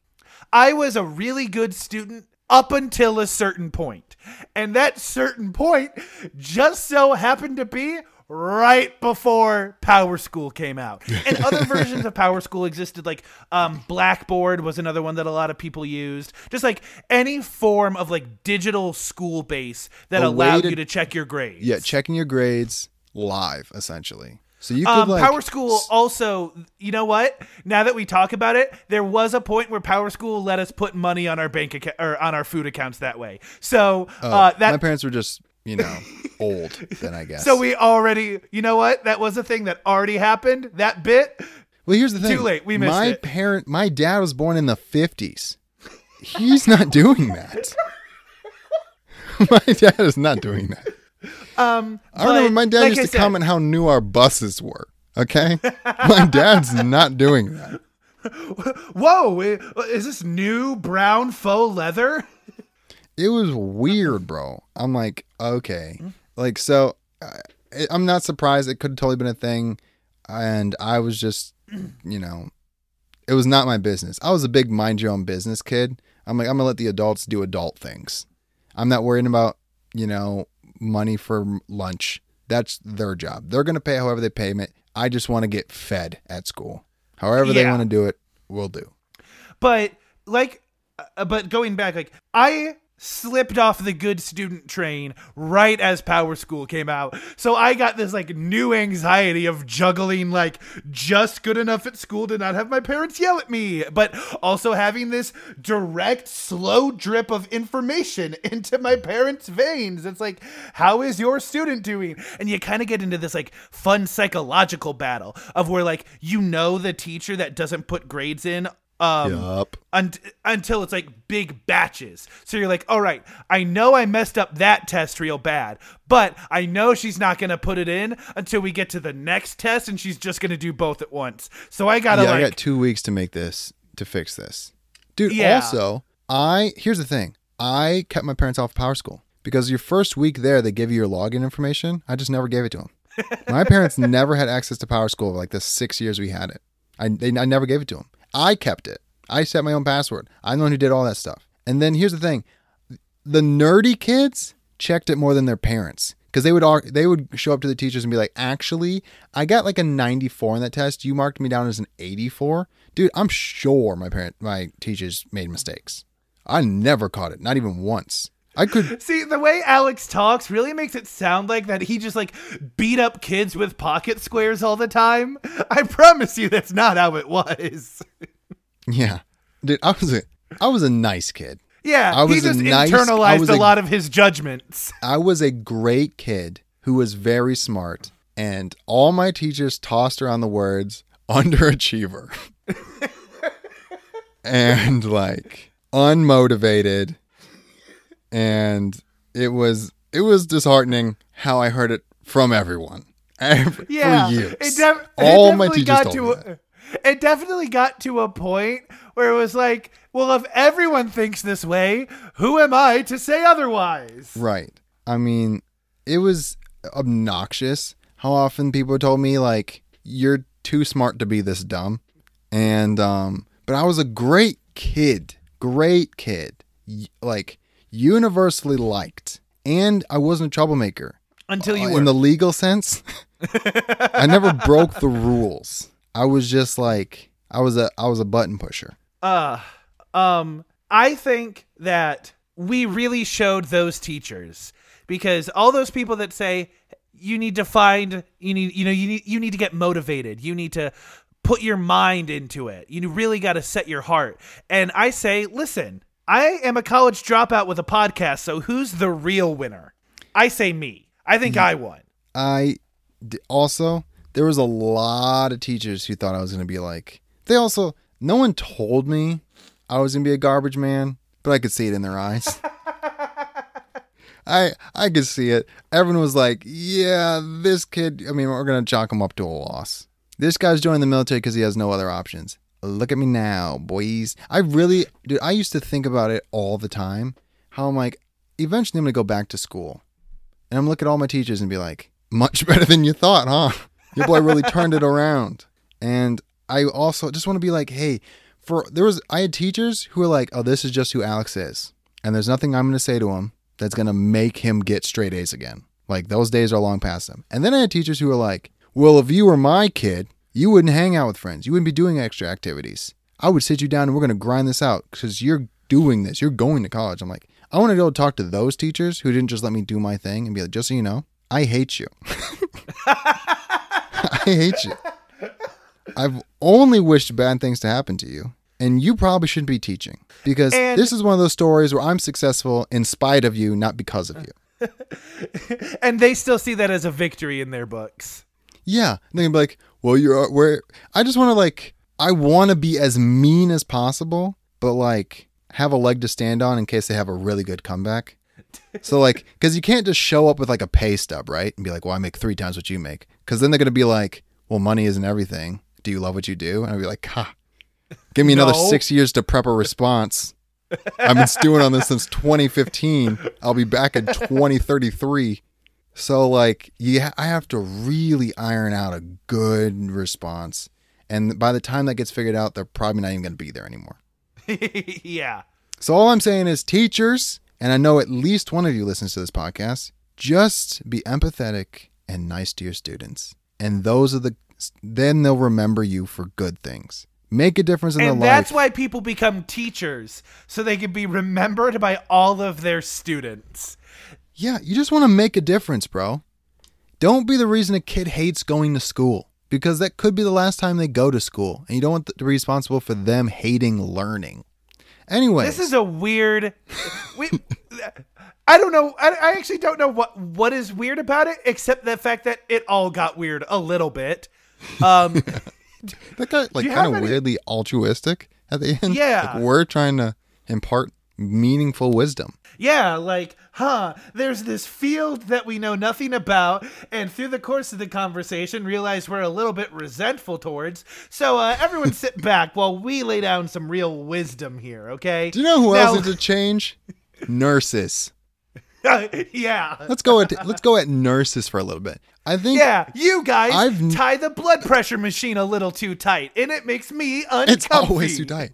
I was a really good student up until a certain point. And that certain point just so happened to be right before PowerSchool came out. And other versions of PowerSchool existed like um Blackboard was another one that a lot of people used. Just like any form of like digital school base that A allowed to- you to check your grades. Yeah, checking your grades live, essentially. So you could Um, like Power School also, you know what? Now that we talk about it, there was a point where PowerSchool let us put money on our bank account or on our food accounts that way. So Oh, uh, that my parents were just, you know, old then I guess. so we already, you know what? That was a thing that already happened. That bit. Well, here's the thing. Too late. We missed my it. parent, my dad was born in the 50s. He's not doing that. my dad is not doing that. Um, I remember my dad like used I to said- comment how new our buses were. Okay, my dad's not doing that. Whoa! Is this new brown faux leather? It was weird, bro. I'm like, okay, like so. I'm not surprised. It could have totally been a thing, and I was just, you know, it was not my business. I was a big mind your own business kid. I'm like, I'm gonna let the adults do adult things. I'm not worrying about, you know, money for lunch. That's their job. They're gonna pay however they pay me. I just want to get fed at school. However they want to do it, we'll do. but like uh, but going back like i slipped off the good student train right as power school came out. So i got this like new anxiety of juggling like just good enough at school to not have my parents yell at me but also having this direct slow drip of information into my parents veins. It's like how is your student doing? And you kind of get into this like fun psychological battle of where like you know the teacher that doesn't put grades in um Yup. unt- until it's like big batches. So you're like, all right, I know I messed up that test real bad, but I know she's not gonna put it in until we get to the next test, and she's just gonna do both at once. So I gotta yeah, like, I got two weeks to make this to fix this, dude. Yeah. Also, I here's the thing: I kept my parents off PowerSchool because your first week there, they give you your login information. I just never gave it to them. my parents never had access to PowerSchool like the six years we had it. I they, I never gave it to them. I kept it. I set my own password. I'm the one who did all that stuff. And then here's the thing: the nerdy kids checked it more than their parents because they would they would show up to the teachers and be like, "Actually, I got like a 94 on that test. You marked me down as an 84." Dude, I'm sure my parent my teachers made mistakes. I never caught it, not even once. I could See, the way Alex talks really makes it sound like that he just like beat up kids with pocket squares all the time. I promise you that's not how it was. yeah. Dude, I was a I was a nice kid. Yeah, I he was a just nice- internalized was a a- lot of his judgments. I was a great kid who was very smart, and all my teachers tossed around the words underachiever and like unmotivated, and it was it was disheartening how I heard it from everyone Ev- Yeah, for years. it, def- it all my definitely teachers got told to me a- that. It definitely got to a point where it was like, well, if everyone thinks this way, who am I to say otherwise? Right. I mean, it was obnoxious how often people told me like you're too smart to be this dumb. And um but I was a great kid. Great kid. Y- Like universally liked. And I wasn't a troublemaker. Until you Uh, were. in the legal sense. I never broke the rules. I was just like I was a I was a button pusher. uh um i think that we really showed those teachers because all those people that say you need to find you need you know you need you need to get motivated you need to put your mind into it you really got to set your heart and i say listen i am a college dropout with a podcast so who's the real winner i say me i think i won I d- also there was a lot of teachers who thought I was going to be like. They also no one told me I was going to be a garbage man, but I could see it in their eyes. I I could see it. Everyone was like, "Yeah, this kid. I mean, we're going to chalk him up to a loss. This guy's joining the military because he has no other options. Look at me now, boys. I really, dude. I used to think about it all the time. How I'm like, eventually I'm to go back to school. And I'm looking at all my teachers and be like, much better than you thought, huh? Your boy really turned it around. And I also just want to be like, hey, for there was I had teachers who were like, oh, this is just who Alex is, and there's nothing I'm to say to him that's to make him get straight A's again. Like those days are long past him. And then I had teachers who were like, well, if you were my kid, you wouldn't hang out with friends, you wouldn't be doing extra activities. I would sit you down and we're going to grind this out because you're doing this. You're going to college. I'm like, I want to go talk to those teachers who didn't just let me do my thing and be like, just so you know, I hate you. I hate you. I've only wished bad things to happen to you. And you probably shouldn't be teaching because And- this is one of those stories where I'm successful in spite of you, not because of you. and they still see that as a victory in their books Yeah. And they're be like, well, you're uh, where I just want to like, I want to be as mean as possible, but like have a leg to stand on in case they have a really good comeback. So like, because you can't just show up with like a pay stub, right? And be like, well, I make three times what you make. Because then they're gonna be like, well, money isn't everything. Do you love what you do? And I'd be like, ha, give me another six years to prep a response. I've been stewing on this since 2015. I'll be back in 2033. So like, yeah, I have to really iron out a good response. And by the time that gets figured out, they're probably not even going to be there anymore. yeah So all I'm saying is, teachers, and I know at least one of you listens to this podcast, just be empathetic and nice to your students. And those are the then they'll remember you for good things. Make a difference in and their that's life. That's why people become teachers so they can be remembered by all of their students Yeah, you just want to make a difference, bro. Don't be the reason a kid hates going to school because that could be the last time they go to school, and you don't want to be responsible for them hating learning. Anyway, this is a weird we i don't know I, I actually don't know what what is weird about it except the fact that it all got weird a little bit um that got like kind of any- weirdly altruistic at the end. Yeah. like we're trying to impart meaningful wisdom. Yeah, like, huh, there's this field that we know nothing about, and through the course of the conversation, realize we're a little bit resentful towards. So, uh, everyone sit back while we lay down some real wisdom here, okay? Do you know who Now- else needs to change? Nurses. yeah. Let's go at let's go at nurses for a little bit. I think Yeah, you guys I've- tie the blood pressure machine a little too tight, and it makes me uncomfy. it's always too tight.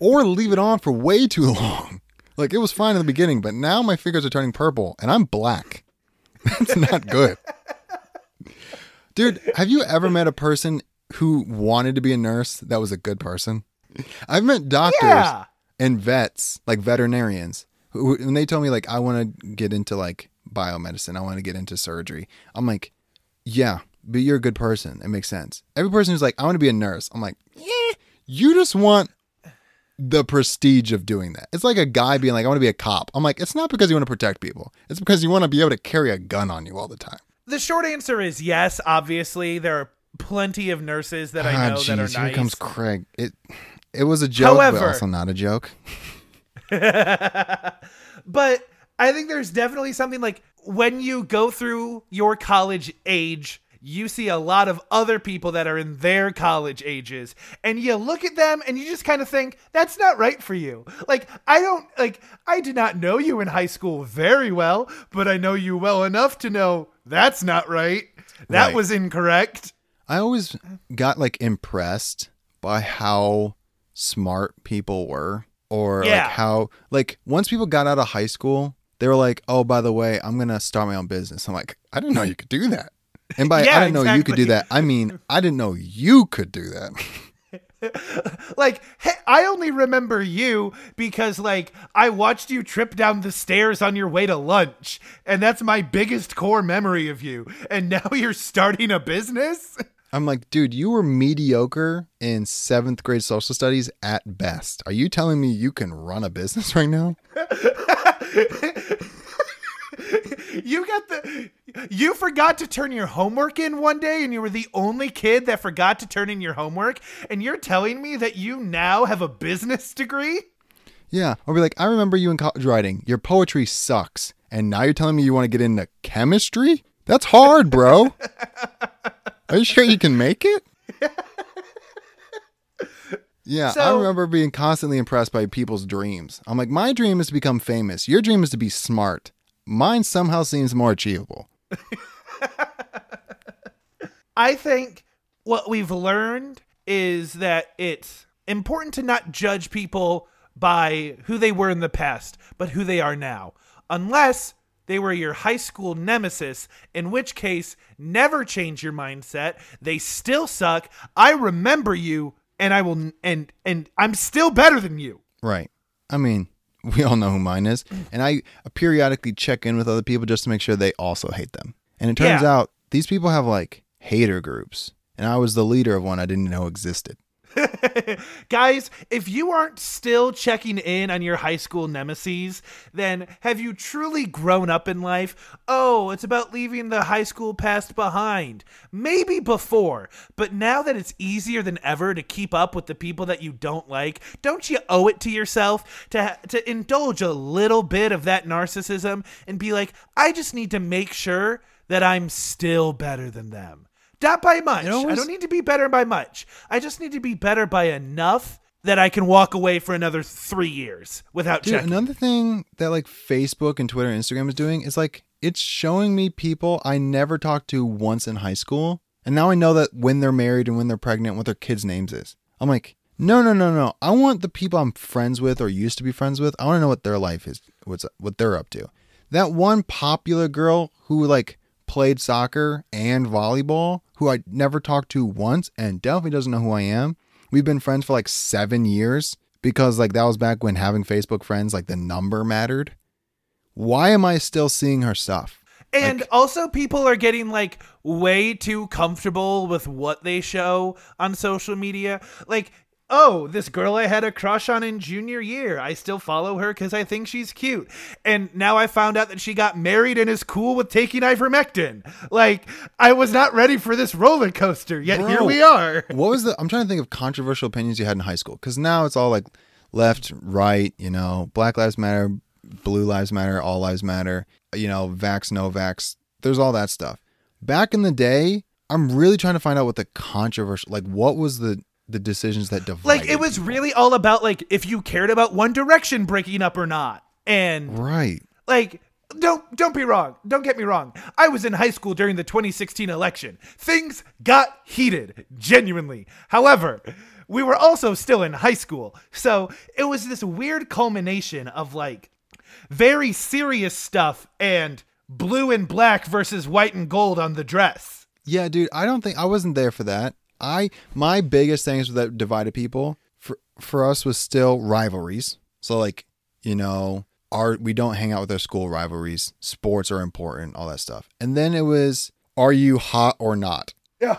Or leave it on for way too long. Like it was fine in the beginning, but now my fingers are turning purple and I'm black. That's not good. Dude, have you ever met a person who wanted to be a nurse that was a good person? I've met doctors Yeah. and vets, like veterinarians, who when they told me like I want to get into like biomedicine, I want to get into surgery. I'm like, yeah, but you're a good person. It makes sense. Every person who's like, I want to be a nurse. I'm like, yeah, you just want the prestige of doing that. It's like a guy being like, I want to be a cop. I'm like, it's not because you want to protect people. It's because you want to be able to carry a gun on you all the time. The short answer is yes. Obviously, there are plenty of nurses that I Ah, know that are jeez, here nice. comes Craig. It it was a joke, but also not a joke. but I think there's definitely something like when you go through your college age, you see a lot of other people that are in their college ages, and you look at them and you just kind of think, that's not right for you. Like, I don't, like, I did not know you in high school very well, but I know you well enough to know that's not right. That Right. was incorrect. I always got like impressed by how smart people were or Yeah. like how like once people got out of high school, they were like, "Oh, by the way, I'm going to start my own business." I'm like, "I didn't know you could do that." And by Yeah, I didn't know you could do that, I mean, I didn't know you could do that. Like, hey, I only remember you because, like, I watched you trip down the stairs on your way to lunch, and that's my biggest core memory of you. And now you're starting a business? I'm like, "Dude, you were mediocre in 7th grade social studies at best. Are you telling me you can run a business right now?" You got the. You forgot to turn your homework in one day, and you were the only kid that forgot to turn in your homework, and you're telling me that you now have a business degree? Yeah, I'll be like, I remember you in college writing. Your poetry sucks, and now you're telling me you want to get into chemistry? That's hard, bro. Are you sure you can make it? Yeah, I remember being constantly impressed by people's dreams. I'm like, my dream is to become famous. Your dream is to be smart. Mine somehow seems more achievable. I think what we've learned is that it's important to not judge people by who they were in the past, but who they are now. Unless they were your high school nemesis, in which case, never change your mindset. They still suck. I remember you and I will and and I'm still better than you. Right. I mean, we all know who mine is. Mm. And I periodically check in with other people just to make sure they also hate them. And it turns Yeah. out these people have like hater groups. And I was the leader of one I didn't know existed. Guys, if you aren't still checking in on your high school nemesis, then have you truly grown up in life? Oh, it's about leaving the high school past behind. Maybe before, but now that it's easier than ever to keep up with the people that you don't like, don't you owe it to yourself to to indulge a little bit of that narcissism and be like, I just need to make sure that I'm still better than them. Not by much. I don't need to be better by much. I just need to be better by enough that I can walk away for another three years without Dude, checking. another thing that like Facebook and Twitter and Instagram is doing is like it's showing me people I never talked to once in high school. And now I know that when they're married and when they're pregnant, what their kids' names is. I'm like, no, no, no, no. I want the people I'm friends with or used to be friends with. I want to know what their life is, what's what they're up to. That one popular girl who like played soccer and volleyball, who I never talked to once and definitely doesn't know who I am. We've been friends for like seven years because like that was back when having Facebook friends, like the number mattered. Why am I still seeing her stuff? and also, people are getting like way too comfortable with what they show on social media. Like, oh, this girl I had a crush on in junior year. I still follow her because I think she's cute. And now I found out that she got married and is cool with taking ivermectin. Like, I was not ready for this roller coaster, yet here we are. What was the? I'm trying to think of controversial opinions you had in high school because now it's all like left, right. You know, Black Lives Matter, Blue Lives Matter, All Lives Matter. You know, vax, no vax. There's all that stuff. Back in the day, I'm really trying to find out what the controversial, like, what was the the decisions that divided. Like, it was really all about like if you cared about One Direction breaking up or not. And right. like don't don't be wrong don't get me wrong i was in high school during the 2016 election things got heated genuinely however we were also still in high school so it was this weird culmination of like very serious stuff and blue and black versus white and gold on the dress Yeah, dude, I don't think I wasn't there for that. I my biggest things that divided people for for us was still rivalries. So like, you know, our we don't hang out with our school rivalries. Sports are important, all that stuff. And then it was are you hot or not? yeah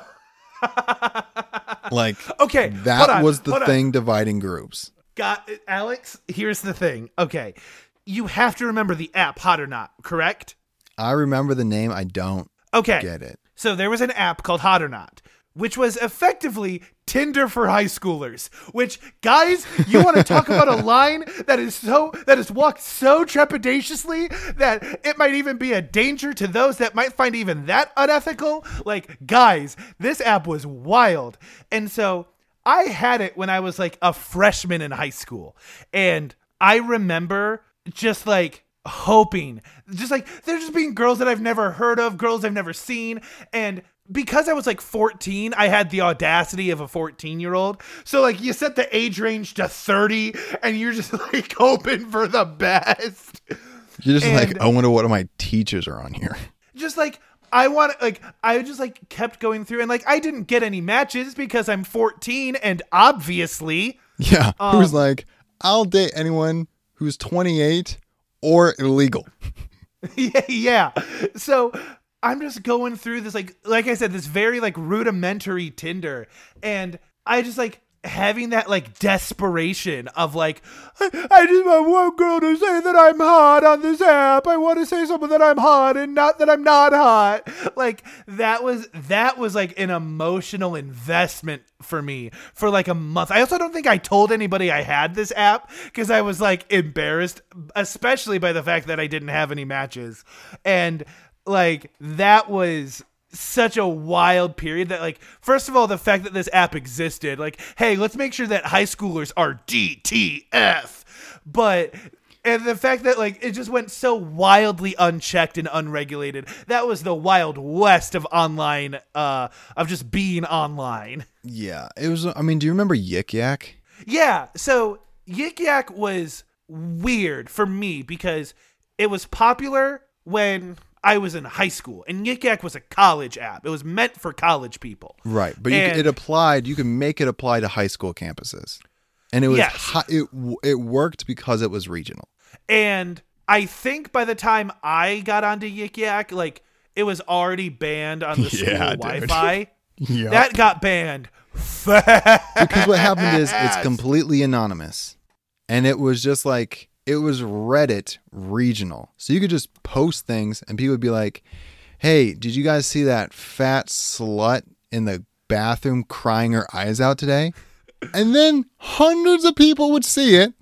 Like okay that on, was the hold on. thing dividing groups. Got it. Alex, here's the thing. Okay. You have to remember the app Hot or Not, correct? I remember the name. I don't Okay. get it. So there was an app called Hot or Not, which was effectively Tinder for high schoolers. Which, guys, you want to talk about a line that is so that is walked so trepidatiously that it might even be a danger to those that might find even that unethical? Like, guys, this app was wild. And so I had it when I was like a freshman in high school. And I remember just like hoping just like there's just being girls that I've never heard of, girls I've never seen, and because I was like 14, I had the audacity of a 14 year old. So like you set the age range to 30, and you're just like hoping for the best. You're just And- like, I wonder what my teachers are on here. Just like I want like I just like kept going through, and like I didn't get any matches because I'm 14, and obviously. Yeah. Um, who's like, I'll date anyone who's 28 or illegal. yeah, yeah. So I'm just going through this like like I said, this very like rudimentary Tinder. And I just like having that like desperation of like I, I just want one girl to say that I'm hot on this app. I want to say something that I'm hot and not that I'm not hot. Like that was that was like an emotional investment for me for like a month. I also don't think I told anybody I had this app because I was like embarrassed, especially by the fact that I didn't have any matches. And like that was such a wild period that like first of all the fact that this app existed like hey let's make sure that high schoolers are DTF but and the fact that like it just went so wildly unchecked and unregulated that was the wild west of online uh of just being online Yeah. It was, I mean, do you remember Yik Yak? yeah, so Yik Yak was weird for me because it was popular when I was in high school, and Yik Yak was a college app. It was meant for college people. Right. But you, And- it applied, you can make it apply to high school campuses. And it was, Yes. hi, it, it worked because it was regional. And I think by the time I got onto Yik Yak, like it was already banned on the school Yeah. Wi-Fi. Yeah. That got banned fast. because what happened is it's completely anonymous and it was just like it was reddit regional so you could just post things and people would be like hey did you guys see that fat slut in the bathroom crying her eyes out today and then hundreds of people would see it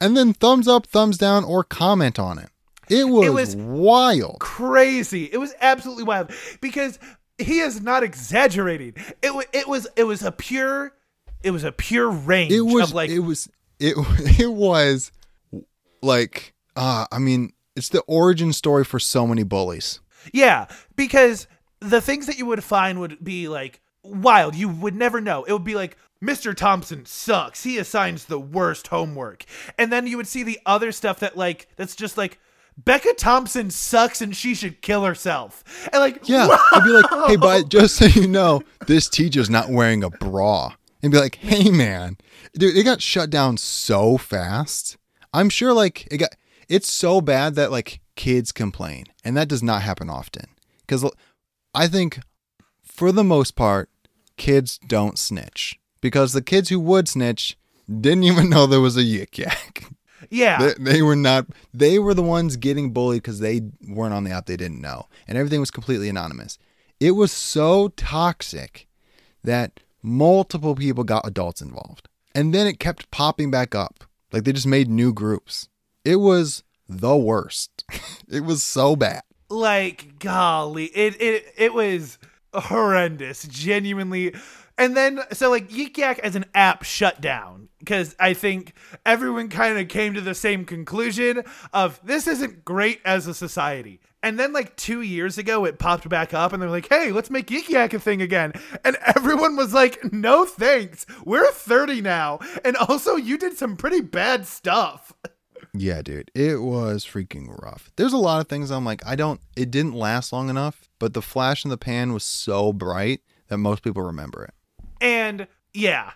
and then thumbs up thumbs down or comment on it it was, was- wild crazy. It was absolutely wild because he is not exaggerating. It was it was it was a pure it was a pure range it was of like it was it it was like uh i mean it's the origin story for so many bullies yeah, because the things that you would find would be like wild. You would never know. It would be like Mr. Thompson sucks. He assigns the worst homework. And then you would see the other stuff that like that's just like Becca Thompson sucks and she should kill herself. And like yeah i'd be like hey but just so you know this teacher's not wearing a bra and be like hey man dude it got shut down so fast i'm sure like it got it's so bad that like kids complain and that does not happen often. Because i think for the most part kids don't snitch because the kids who would snitch didn't even know there was a yik yak. Yeah. they, they were not they were the ones getting bullied because they weren't on the app they didn't know and everything was completely anonymous. It was so toxic that multiple people got adults involved and then it kept popping back up like they just made new groups. It was the worst. It was so bad. Like golly it it it was horrendous genuinely. And then so like Yik Yak as an app shut down because I think everyone kind of came to the same conclusion of this isn't great as a society. And then like two years ago, it popped back up, and they're like, "Hey, let's make Yik Yak a thing again." And everyone was like, "No thanks, we're 30 now, and also you did some pretty bad stuff." yeah dude it was freaking rough there's a lot of things i'm like i don't it didn't last long enough but the flash in the pan was so bright that most people remember it And yeah,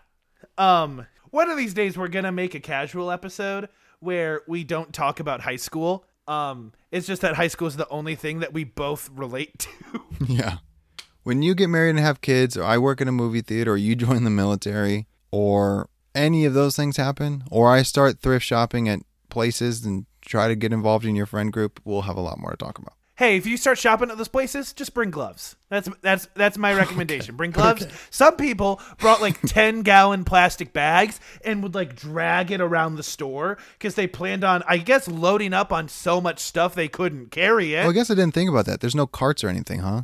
um, one of these days we're gonna make a casual episode where we don't talk about high school. Um, it's just that high school is the only thing that we both relate to. Yeah. When you get married and have kids, or I work in a movie theater, or you join the military, or any of those things happen, or I start thrift shopping at places and try to get involved in your friend group, we'll have a lot more to talk about. Hey, if you start shopping at those places, just bring gloves. That's that's that's my recommendation. Bring gloves. Some people brought like 10 gallon plastic bags and would like drag it around the store because they planned on, I guess, loading up on so much stuff they couldn't carry it. Well, I guess I didn't think about that. There's no carts or anything, huh?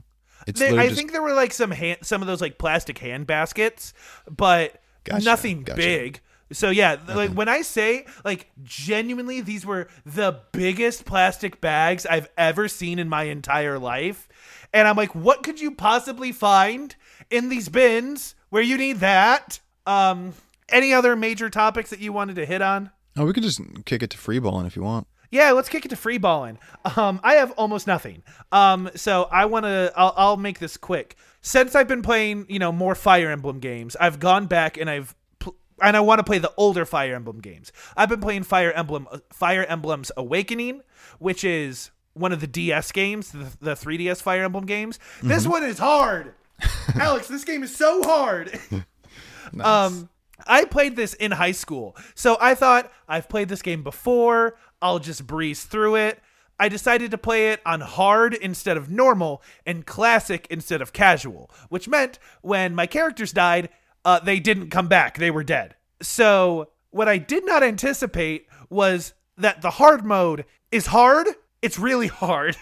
It's literally I just- think there were like some hand, some of those like plastic hand baskets, but Gotcha, nothing gotcha. big. So yeah, like when I say like genuinely, these were the biggest plastic bags I've ever seen in my entire life, and I'm like, what could you possibly find in these bins where you need that? Um, any other major topics that you wanted to hit on? Oh, we could just kick it to free balling if you want. Yeah, let's kick it to free balling. Um, I have almost nothing. Um, so I want to. I'll, I'll make this quick. Since I've been playing, you know, more Fire Emblem games, I've gone back and I've and I want to play the older Fire Emblem games. I've been playing Fire Emblem, Fire Emblem's Awakening, which is one of the DS games, the, the 3DS Fire Emblem games. This one is hard. Alex, this game is so hard. Um, I played this in high school, so I thought I've played this game before. I'll just breeze through it. I decided to play it on hard instead of normal and classic instead of casual, which meant when my characters died, uh, they didn't come back. They were dead. So, what I did not anticipate was that the hard mode is hard. It's really hard.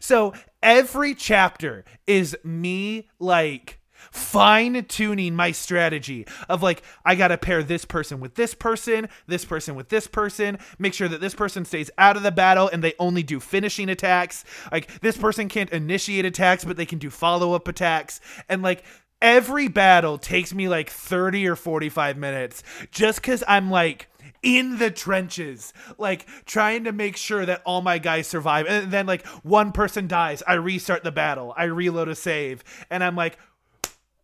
So, every chapter is me like fine tuning my strategy of like I got to pair this person with this person, this person with this person, make sure that this person stays out of the battle and they only do finishing attacks. Like this person can't initiate attacks but they can do follow-up attacks and like every battle takes me like 30 or 45 minutes just cuz I'm like in the trenches, like trying to make sure that all my guys survive. And then, like, one person dies, I restart the battle, I reload a save, and I'm like,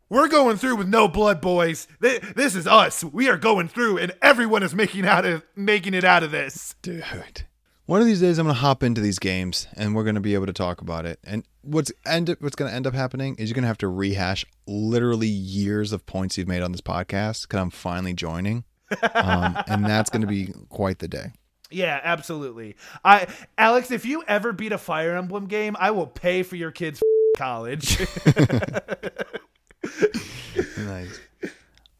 we're going through with no blood, boys. This is us. We are going through, and everyone is making out of making it out of this. Dude. One of these days, I'm gonna hop into these games, and we're gonna be able to talk about it. And what's end up, what's gonna end up happening is you're gonna have to rehash literally years of points you've made on this podcast because I'm finally joining, um, and that's gonna be quite the day. Yeah, absolutely. I, Alex, if you ever beat a Fire Emblem game, I will pay for your kids' college. Nice.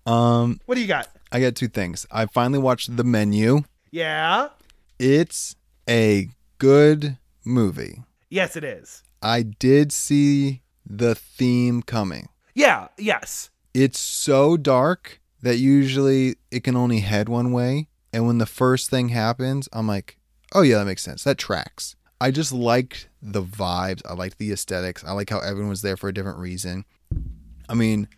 Um, what do you got? I got two things. I finally watched the menu. Yeah. It's a good movie. Yes, it is. I did see the theme coming. Yeah. Yes. It's so dark that usually it can only head one way. And when the first thing happens, I'm like, oh, yeah, that makes sense. That tracks. I just liked the vibes. I liked the aesthetics. I like how everyone was there for a different reason. I mean,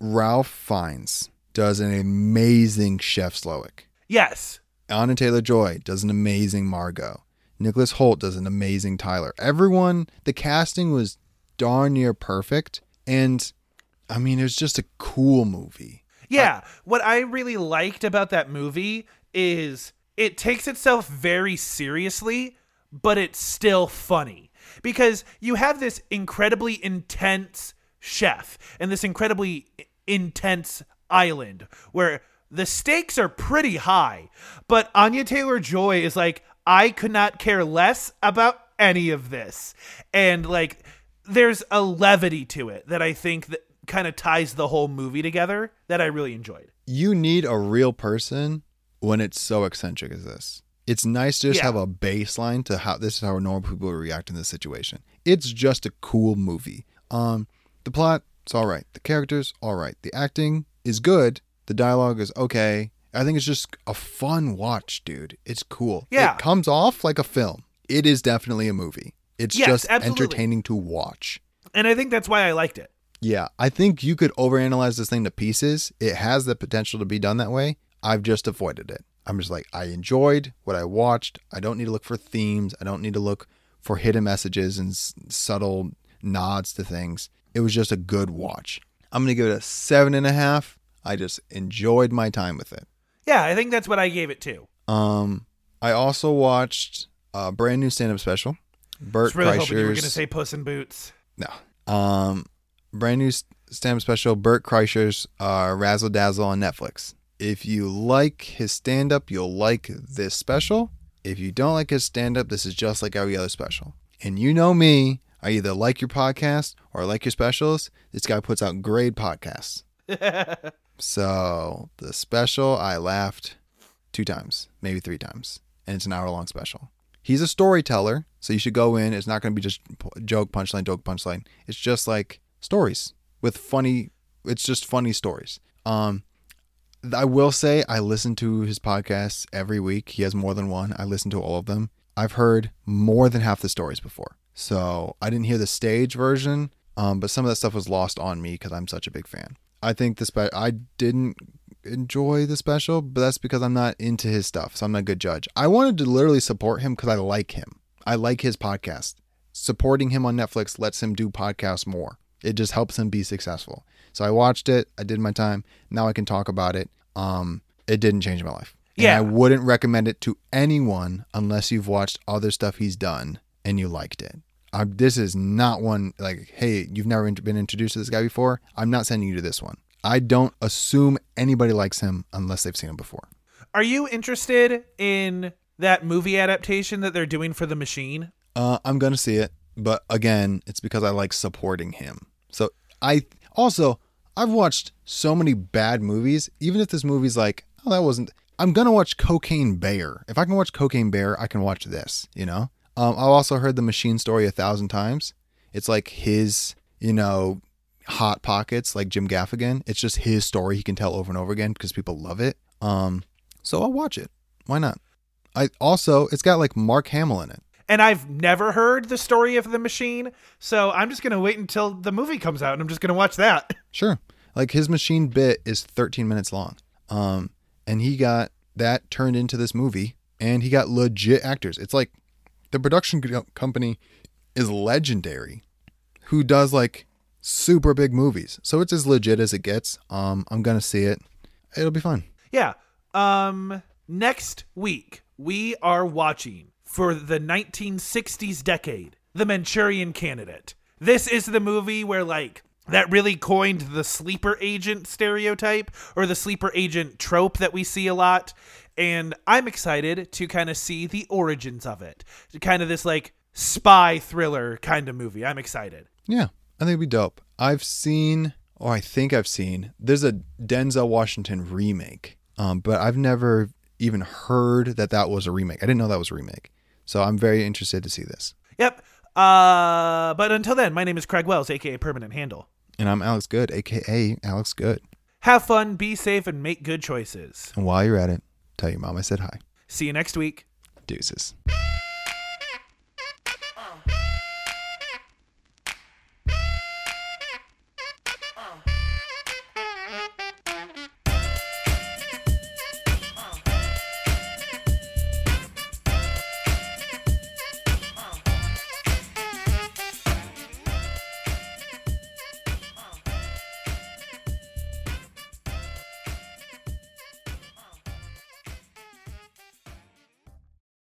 Ralph Fiennes does an amazing Chef Slowik. Yes. Anya Taylor Joy does an amazing Margot. Nicholas Hoult does an amazing Tyler. Everyone, the casting was darn near perfect. And I mean, it was just a cool movie. Yeah. what I really liked about that movie is it takes itself very seriously, but it's still funny. Because you have this incredibly intense chef and this incredibly intense island where the stakes are pretty high. But Anya Taylor Joy is like, I could not care less about any of this. And like, there's a levity to it that I think that kind of ties the whole movie together that I really enjoyed. You need a real person when it's so eccentric as this. It's nice to just Yeah. have a baseline to how this is how normal people would react in this situation. It's just a cool movie. Um, the plot, it's all right. The characters, all right. The acting is good. The dialogue is okay. I think it's just a fun watch, dude. It's cool. Yeah. It comes off like a film. It is definitely a movie. It's Yes, just absolutely. entertaining to watch. And I think that's why I liked it. Yeah, I think you could overanalyze this thing to pieces. It has the potential to be done that way. I've just avoided it. I'm just like, I enjoyed what I watched. I don't need to look for themes. I don't need to look for hidden messages and s- subtle nods to things. It was just a good watch. I'm going to give it a seven and a half. I just enjoyed my time with it. Yeah, I think that's what I gave it to. Um, I also watched a brand new stand up special. Bert I was really hoping you were going to say Puss in Boots. No. Um, brand new stand up special, Bert Kreischer's uh, Razzle Dazzle on Netflix. If you like his stand up, you'll like this special. If you don't like his stand up, this is just like every other special. And you know me, I either like your podcast or I like your specials. This guy puts out great podcasts. so the special, I laughed two times, maybe three times, and it's an hour long special. He's a storyteller, so you should go in. It's not going to be just joke punchline, joke punchline. It's just like stories with funny. It's just funny stories. Um, I will say I listen to his podcasts every week. He has more than one. I listen to all of them. I've heard more than half the stories before, so I didn't hear the stage version. Um, but some of that stuff was lost on me because I'm such a big fan. I think the spe- I didn't enjoy the special, but that's because I'm not into his stuff, so I'm not a good judge. I wanted to literally support him because I like him. I like his podcast. Supporting him on Netflix lets him do podcasts more. It just helps him be successful. So I watched it. I did my time. Now I can talk about it. Um, it didn't change my life. And Yeah. I wouldn't recommend it to anyone unless you've watched other stuff he's done and you liked it. I, this is not one like, hey, you've never been introduced to this guy before. I'm not sending you to this one. I don't assume anybody likes him unless they've seen him before. Are you interested in that movie adaptation that they're doing for The Machine? Uh, I'm gonna see it, but again, it's because I like supporting him. So I also I've watched so many bad movies. Even if this movie's like, oh, that wasn't. I'm gonna watch Cocaine Bear. If I can watch Cocaine Bear, I can watch this. You know. Um, I've also heard the Machine story a thousand times. It's like his, you know, hot pockets, like Jim Gaffigan. It's just his story he can tell over and over again because people love it. Um, so I'll watch it. Why not? I also it's got like Mark Hamill in it. And I've never heard the story of The Machine, so I'm just going to wait until the movie comes out and I'm just going to watch that. Sure. Like his machine bit is 13 minutes long. Um, and he got that turned into this movie and he got legit actors. It's like the production company is legendary who does like super big movies. So it's as legit as it gets. Um, I'm to see it. It'll be fun. Yeah. Um next week we are watching for the 1960s decade, The Manchurian Candidate. This is the movie where like that really coined the sleeper agent stereotype or the sleeper agent trope that we see a lot. And I'm excited to kind of see the origins of it. Kind of this like spy thriller kind of movie. I'm excited. Yeah, I think it'd be dope. I've seen, or I think I've seen, there's a Denzel Washington remake, um, but I've never even heard that that was a remake. I didn't know that was a remake. So I'm very interested to see this. Yep. Uh, but until then, my name is Craig Wells, aka Permanent Handle. And I'm Alex Good, aka Alex Good. Have fun, be safe, and make good choices. And while you're at it, tell your mom I said hi. See you next week. Deuces.